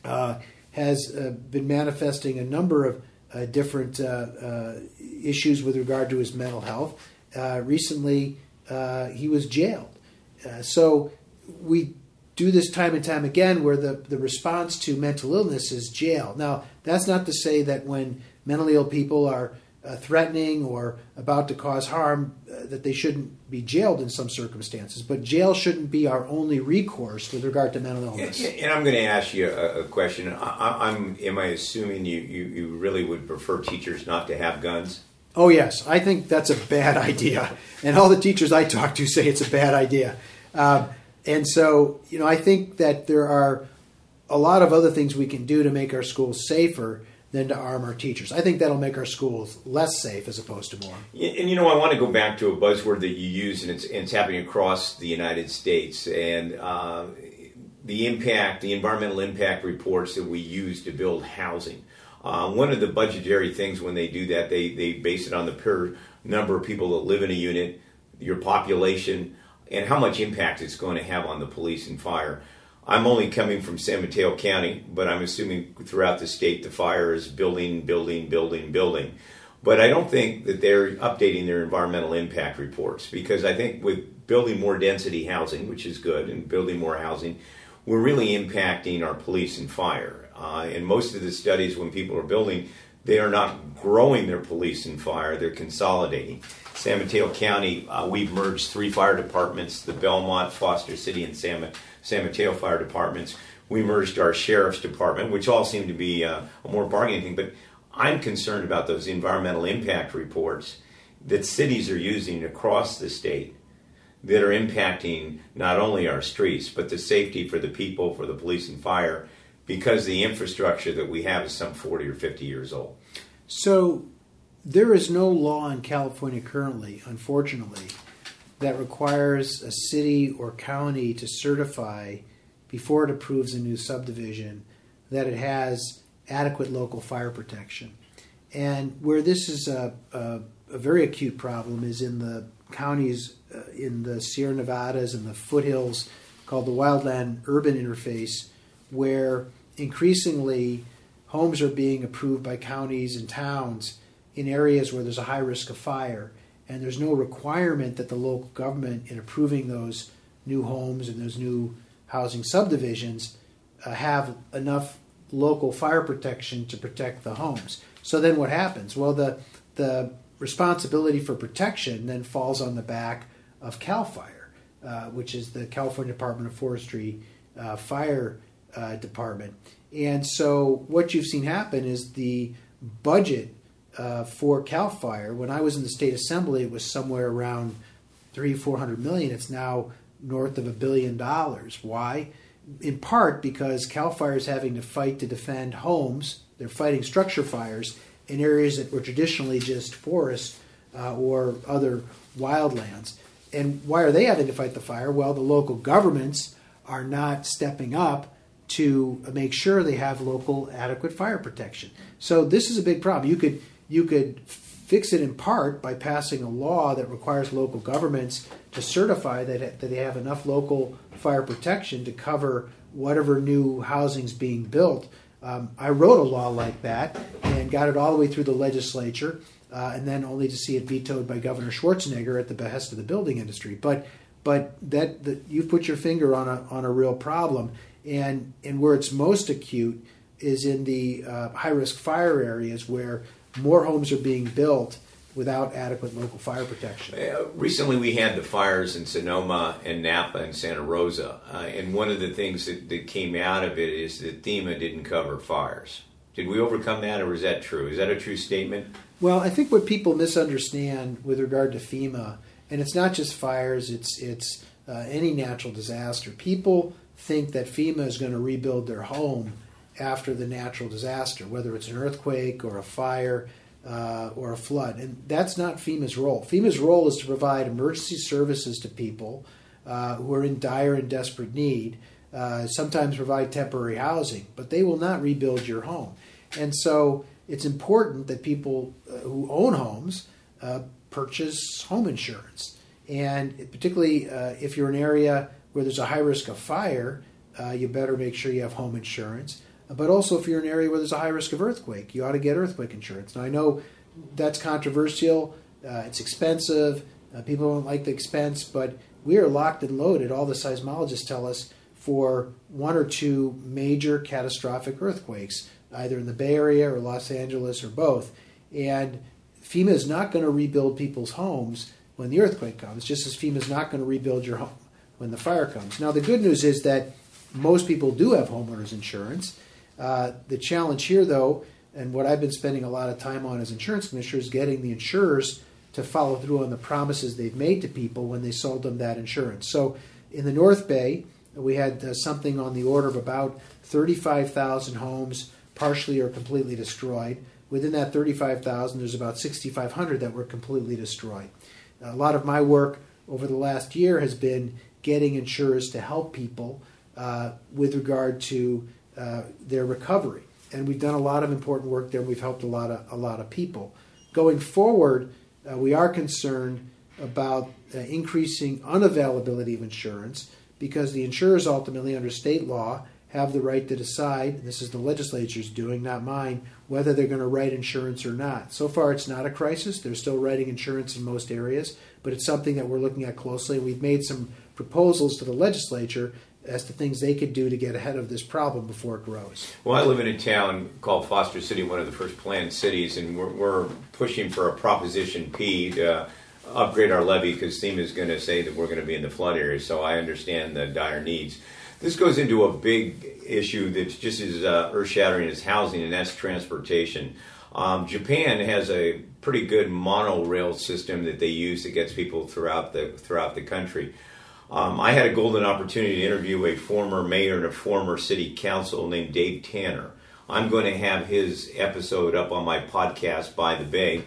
uh, has uh, been manifesting a number of uh, different issues with regard to his mental health. recently, he was jailed. so we do this time and time again where the, the response to mental illness is jail. Now, that's not to say that when mentally ill people are uh, threatening or about to cause harm, uh, that they shouldn't be jailed in some circumstances. But jail shouldn't be our only recourse with regard to mental illness. And, and I'm going to ask you a, a question. I, am am I assuming you, you, you really would prefer teachers not to have guns? Oh yes, I think that's a bad idea, and all the teachers I talk to say it's a bad idea. Um, and so, you know, I think that there are a lot of other things we can do to make our schools safer than to arm our teachers. I think that'll make our schools less safe as opposed to more. And you know, I want to go back to a buzzword that you use, and it's, and it's happening across the United States, and uh, the impact, the environmental impact reports that we use to build housing. Uh, one of the budgetary things when they do that, they, they base it on the per number of people that live in a unit, your population, and how much impact it's going to have on the police and fire. I'm only coming from San Mateo County, but I'm assuming throughout the state the fire is building, building, building, building. But I don't think that they're updating their environmental impact reports because I think with building more density housing, which is good, and building more housing, we're really impacting our police and fire. Uh, and most of the studies, when people are building, they are not growing their police and fire, they're consolidating. San Mateo County, uh, we've merged three fire departments the Belmont, Foster City, and San, San Mateo fire departments. We merged our sheriff's department, which all seem to be uh, a more bargaining thing. But I'm concerned about those environmental impact reports that cities are using across the state that are impacting not only our streets, but the safety for the people, for the police and fire, because the infrastructure that we have is some 40 or 50 years old. So, there is no law in California currently, unfortunately, that requires a city or county to certify before it approves a new subdivision that it has adequate local fire protection. And where this is a, a, a very acute problem is in the counties uh, in the Sierra Nevadas and the foothills called the wildland urban interface, where increasingly homes are being approved by counties and towns in areas where there's a high risk of fire, and there's no requirement that the local government, in approving those new homes and those new housing subdivisions, uh, have enough local fire protection to protect the homes. So then what happens? Well, the the responsibility for protection then falls on the back of Cal Fire, uh, which is the California Department of Forestry uh, Fire uh, Department. And so what you've seen happen is the budget uh, for Cal Fire. When I was in the state assembly, it was somewhere around three, four hundred million. It's now north of a billion dollars. Why? In part because Cal Fire is having to fight to defend homes. They're fighting structure fires in areas that were traditionally just forests uh, or other wildlands. And why are they having to fight the fire? Well, the local governments are not stepping up to make sure they have local adequate fire protection. So this is a big problem. You could you could fix it in part by passing a law that requires local governments to certify that, that they have enough local fire protection to cover whatever new housing is being built. Um, I wrote a law like that and got it all the way through the legislature, uh, and then only to see it vetoed by Governor Schwarzenegger at the behest of the building industry. But but that, that you've put your finger on a on a real problem, and and where it's most acute is in the uh, high risk fire areas where more homes are being built without adequate local fire protection. Uh, recently, we had the fires in Sonoma and Napa and Santa Rosa, uh, and one of the things that, that, came out of it is that FEMA didn't cover fires. Did we overcome that, or is that true? Is that a true statement? Well, I think what people misunderstand with regard to FEMA, and it's not just fires; it's it's uh, any natural disaster. People think that FEMA is going to rebuild their home after the natural disaster, whether it's an earthquake or a fire uh, or a flood. And that's not FEMA's role. FEMA's role is to provide emergency services to people uh, who are in dire and desperate need, uh, sometimes provide temporary housing, but they will not rebuild your home. And so it's important that people uh, who own homes uh, purchase home insurance. And particularly uh, if you're in an area where there's a high risk of fire, you better make sure you have home insurance but also if you're in an area where there's a high risk of earthquake, you ought to get earthquake insurance. Now I know that's controversial. Uh, it's expensive. Uh, people don't like the expense, but we are locked and loaded. All the seismologists tell us for one or two major catastrophic earthquakes, either in the Bay Area or Los Angeles or both. And FEMA is not going to rebuild people's homes when the earthquake comes, just as FEMA is not going to rebuild your home when the fire comes. Now, the good news is that most people do have homeowners insurance. Uh, the challenge here, though, and what I've been spending a lot of time on as insurance commissioner is getting the insurers to follow through on the promises they've made to people when they sold them that insurance. So in the North Bay, we had uh, something on the order of about 35,000 homes partially or completely destroyed. Within that 35,000, there's about 6,500 that were completely destroyed. A lot of my work over the last year has been getting insurers to help people uh, with regard to uh, their recovery, and we've done a lot of important work there. We've helped a lot of a lot of people. Going forward, uh, we are concerned about uh, increasing unavailability of insurance because the insurers ultimately, under state law, have the right to decide, this is the legislature's doing, not mine, whether they're going to write insurance or not. So far, it's not a crisis. They're still writing insurance in most areas, but it's something that we're looking at closely. We've made some proposals to the legislature as to things they could do to get ahead of this problem before it grows. Well, I live in a town called Foster City, one of the first planned cities, and we're, we're pushing for a Proposition P to upgrade our levee because FEMA is going to say that we're going to be in the flood area, so I understand the dire needs. This goes into a big issue that's just as uh, earth shattering as housing, and that's transportation. Um, Japan has a pretty good monorail system that they use that gets people throughout the throughout the country. Um, I had a golden opportunity to interview a former mayor and a former city council named Dave Tanner. I'm going to have his episode up on my podcast by the Bay.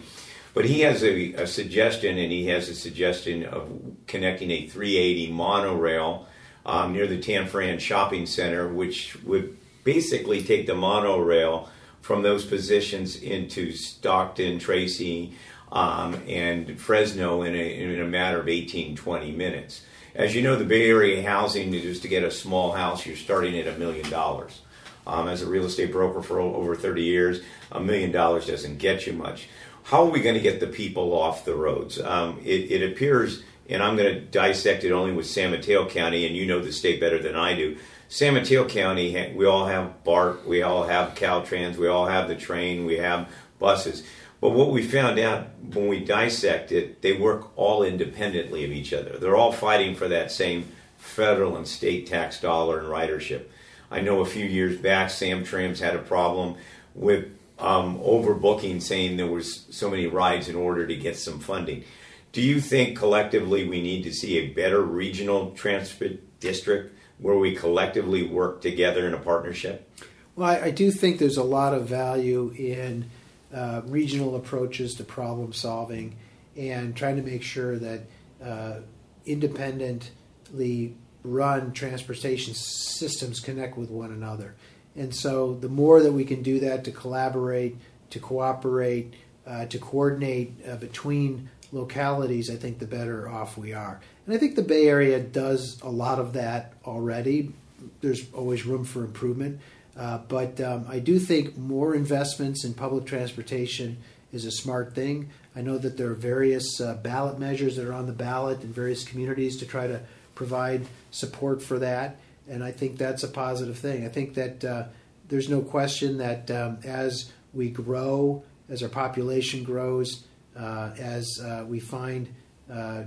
But he has a, a suggestion, and he has a suggestion of connecting a 380 monorail um, near the Tanforan Shopping Center, which would basically take the monorail from those positions into Stockton, Tracy, um, and Fresno in a, in a matter of 18, 20 minutes. As you know, the Bay Area housing, is to get a small house, you're starting at a million dollars. Um, as a real estate broker for over 30 years, a million dollars doesn't get you much. How are we going to get the people off the roads? Um, it, it appears and I'm going to dissect it only with San Mateo County, and you know the state better than I do. San Mateo County, we all have BART, we all have Caltrain, we all have the train, we have buses. But what we found out when we dissect it, they work all independently of each other. They're all fighting for that same federal and state tax dollar and ridership. I know a few years back, Samtrans had a problem with um, overbooking, saying there was so many rides in order to get some funding. Do you think collectively we need to see a better regional transit district where we collectively work together in a partnership? Well, I, I do think there's a lot of value in uh, regional approaches to problem solving and trying to make sure that uh, independently run transportation systems connect with one another. And so the more that we can do that to collaborate, to cooperate, uh, to coordinate uh, between localities, I think the better off we are. And I think the Bay Area does a lot of that already. There's always room for improvement. Uh, but um, I do think more investments in public transportation is a smart thing. I know that there are various uh, ballot measures that are on the ballot in various communities to try to provide support for that. And I think that's a positive thing. I think that uh, there's no question that um, as we grow, as our population grows, uh, as uh, we find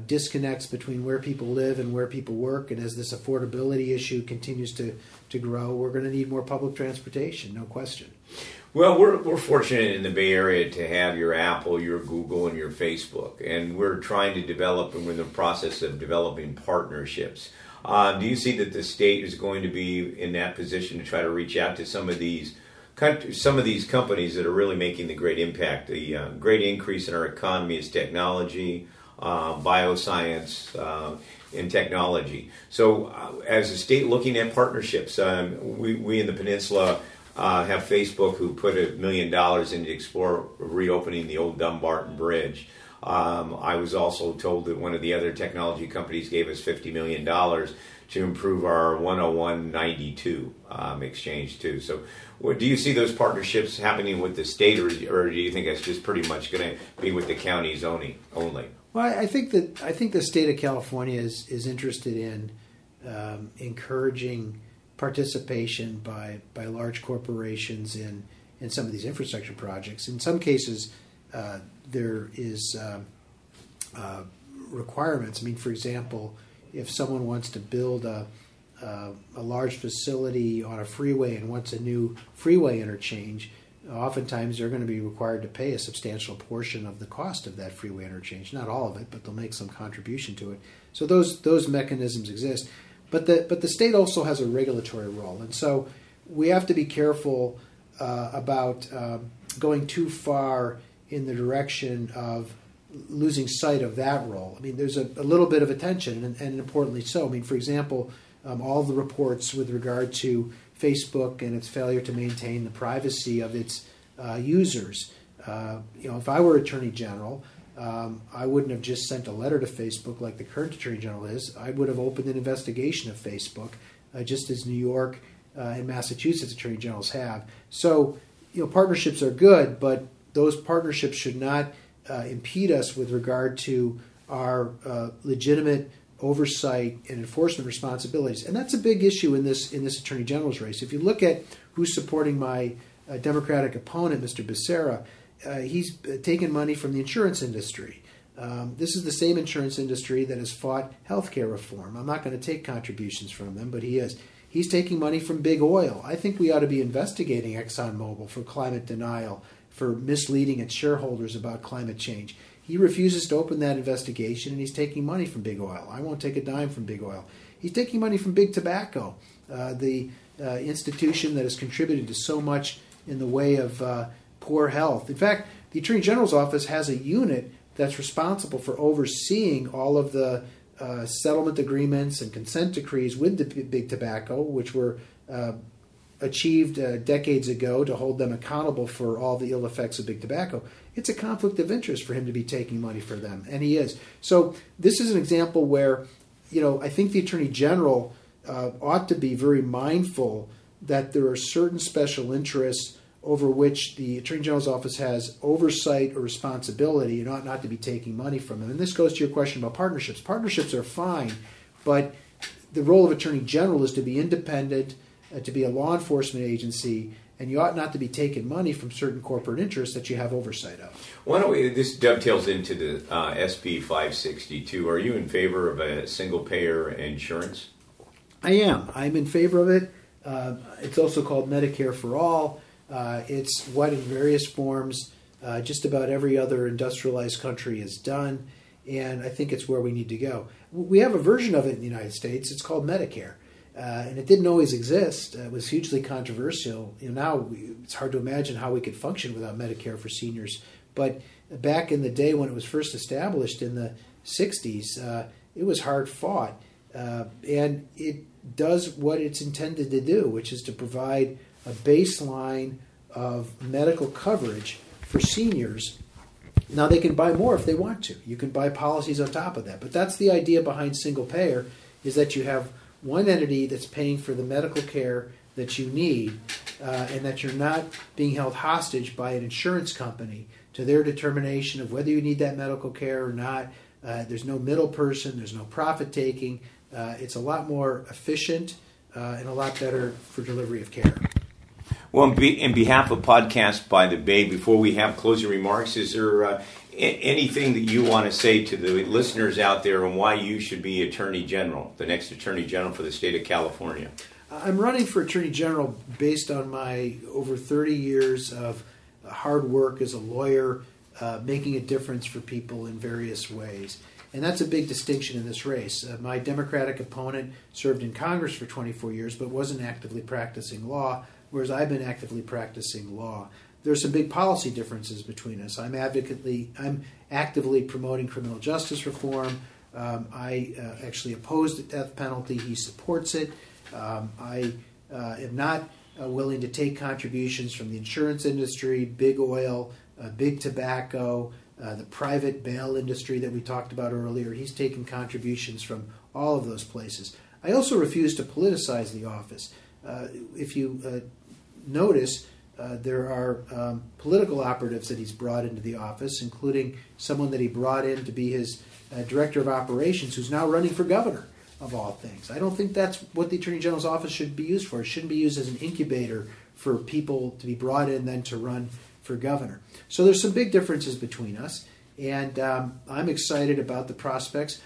disconnects between where people live and where people work, and as this affordability issue continues to, to grow, we're going to need more public transportation, no question. Well, we're, we're fortunate in the Bay Area to have your Apple, your Google, and your Facebook, and we're trying to develop, and we're in the process of developing partnerships. Uh, do you see that the state is going to be in that position to try to reach out to some of these some of these companies that are really making the great impact. The uh, great increase in our economy is technology, uh, bioscience, and technology. So, uh, as a state looking at partnerships, um, we, we in the peninsula uh, have Facebook who put a million dollars into explore reopening the old Dumbarton Bridge. Um, I was also told that one of the other technology companies gave us $50 million to improve our 10192 um, exchange too. So, what, do you see those partnerships happening with the state, or, or do you think that's just pretty much going to be with the counties? Only. Well, I think that I think the state of California is is interested in um, encouraging participation by by large corporations in in some of these infrastructure projects. In some cases, uh, there is um, uh, requirements. I mean, for example, if someone wants to build a uh, a large facility on a freeway and wants a new freeway interchange, oftentimes they're going to be required to pay a substantial portion of the cost of that freeway interchange. Not all of it, but they'll make some contribution to it. So those those mechanisms exist. But the but the state also has a regulatory role, and so we have to be careful uh, about um, going too far in the direction of losing sight of that role. I mean, there's a, a little bit of attention, and, and, importantly so. I mean, for example, um, all the reports with regard to Facebook and its failure to maintain the privacy of its uh, users. Uh, you know, if I were Attorney General, um, I wouldn't have just sent a letter to Facebook like the current Attorney General is. I would have opened an investigation of Facebook, uh, just as New York uh, and Massachusetts Attorney Generals have. So, you know, partnerships are good, but those partnerships should not uh, impede us with regard to our uh, legitimate oversight and enforcement responsibilities. And that's a big issue in this in this attorney general's race. If you look at who's supporting my uh, Democratic opponent, Mr. Becerra, uh, he's uh, taken money from the insurance industry. Um, this is the same insurance industry that has fought health care reform. I'm not going to take contributions from them, but he is. He's taking money from big oil. I think we ought to be investigating ExxonMobil for climate denial, for misleading its shareholders about climate change. He refuses to open that investigation, and he's taking money from big oil. I won't take a dime from big oil. He's taking money from big tobacco, uh, the uh, institution that has contributed to so much in the way of uh, poor health. In fact, the Attorney General's office has a unit that's responsible for overseeing all of the uh, settlement agreements and consent decrees with the big tobacco, which were uh, achieved uh, decades ago to hold them accountable for all the ill effects of big tobacco. It's a conflict of interest for him to be taking money for them, and he is. So this is an example where, you know, I think the attorney general uh, ought to be very mindful that there are certain special interests over which the attorney general's office has oversight or responsibility and ought not to be taking money from them. And this goes to your question about partnerships. Partnerships are fine, but the role of attorney general is to be independent to be a law enforcement agency, and you ought not to be taking money from certain corporate interests that you have oversight of. Why don't we? This dovetails into the uh, SB 562. Are you in favor of a single payer insurance? I am. I'm in favor of it. Uh, it's also called Medicare for All. Uh, it's what, in various forms, uh, just about every other industrialized country has done, and I think it's where we need to go. We have a version of it in the United States. It's called Medicare. Uh, and it didn't always exist. Uh, it was hugely controversial. You know, now we, it's hard to imagine how we could function without Medicare for seniors. But back in the day when it was first established in the 60s, uh, it was hard fought. Uh, and it does what it's intended to do, which is to provide a baseline of medical coverage for seniors. Now, they can buy more if they want to. You can buy policies on top of that. But that's the idea behind single payer is that you have one entity that's paying for the medical care that you need, uh, and that you're not being held hostage by an insurance company to their determination of whether you need that medical care or not. Uh, there's no middle person, there's no profit taking. Uh, it's a lot more efficient uh, and a lot better for delivery of care. Well, in behalf of Podcast by the Bay, before we have closing remarks, is there uh, anything that you want to say to the listeners out there and why you should be Attorney General, the next Attorney General for the state of California? I'm running for Attorney General based on my over 30 years of hard work as a lawyer, uh, making a difference for people in various ways. And that's a big distinction in this race. Uh, my Democratic opponent served in Congress for 24 years but wasn't actively practicing law, whereas I've been actively practicing law there's some big policy differences between us. I'm advocately, I'm actively promoting criminal justice reform. Um, I uh, actually oppose the death penalty. He supports it. Um, I uh, am not uh, willing to take contributions from the insurance industry, big oil, uh, big tobacco, uh, the private bail industry that we talked about earlier. He's taken contributions from all of those places. I also refuse to politicize the office. Uh, if you notice, uh, there are um, political operatives that he's brought into the office, including someone that he brought in to be his uh, director of operations, who's now running for governor. of all things. I don't think that's what the Attorney General's office should be used for. It shouldn't be used as an incubator for people to be brought in then to run for governor. So there's some big differences between us, and um, I'm excited about the prospects.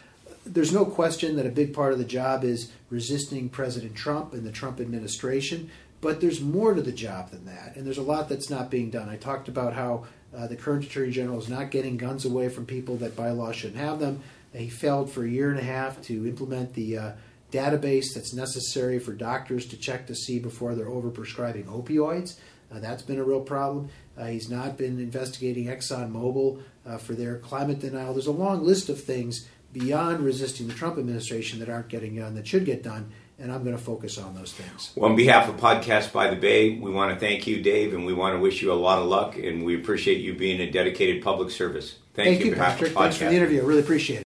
There's no question that a big part of the job is resisting President Trump and the Trump administration, but there's more to the job than that, and there's a lot that's not being done. I talked about how uh, the current Attorney General is not getting guns away from people that by law shouldn't have them. He failed for a year and a half to implement the uh, database that's necessary for doctors to check to see before they're overprescribing opioids. Uh, that's been a real problem. Uh, he's not been investigating ExxonMobil uh, for their climate denial. There's a long list of things beyond resisting the Trump administration that aren't getting done that should get done, and I'm going to focus on those things. Well, on behalf of Podcast by the Bay, we want to thank you, Dave, and we want to wish you a lot of luck, and we appreciate you being a dedicated public service. Thank, thank you, you Patrick. Thanks for the interview. I really appreciate it.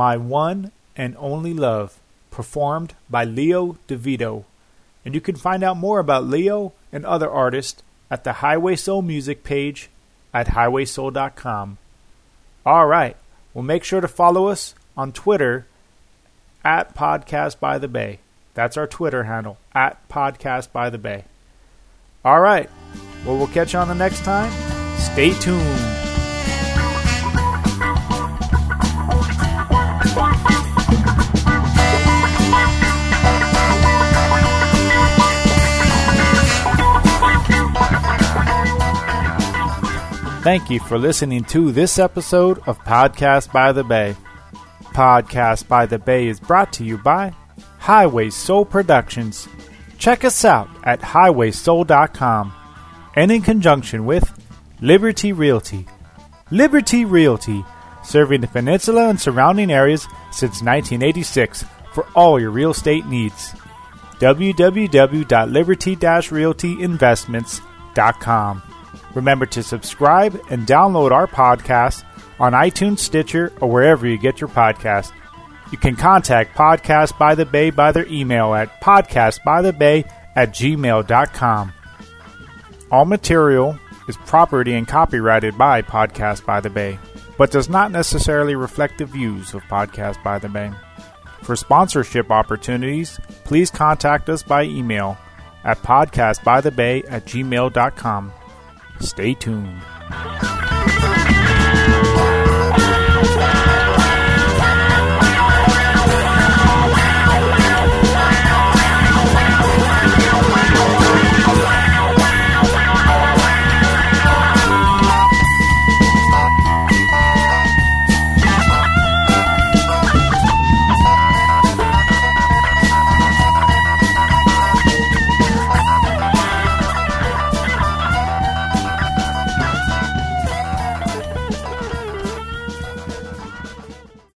My One and Only Love, performed by Leo DeVito. And you can find out more about Leo and other artists at the Highway Soul Music page at highwaysoul.com. All right. Well, make sure to follow us on Twitter at Podcast by the Bay. That's our Twitter handle, at Podcast by the Bay. All right. Well, we'll catch you on the next time. Stay tuned. Thank you for listening to this episode of Podcast by the Bay. Podcast by the Bay is brought to you by Highway Soul Productions. Check us out at highwaysoul.com and in conjunction with Liberty Realty. Liberty Realty, serving the peninsula and surrounding areas since 1986 for all your real estate needs. www.liberty-realtyinvestments.com. Remember to subscribe and download our podcast on iTunes, Stitcher, or wherever you get your podcast. You can contact Podcast by the Bay by their email at podcastbythebay at gmail.com. All material is property and copyrighted by Podcast by the Bay, but does not necessarily reflect the views of Podcast by the Bay. For sponsorship opportunities, please contact us by email at podcastbythebay at gmail.com. Stay tuned.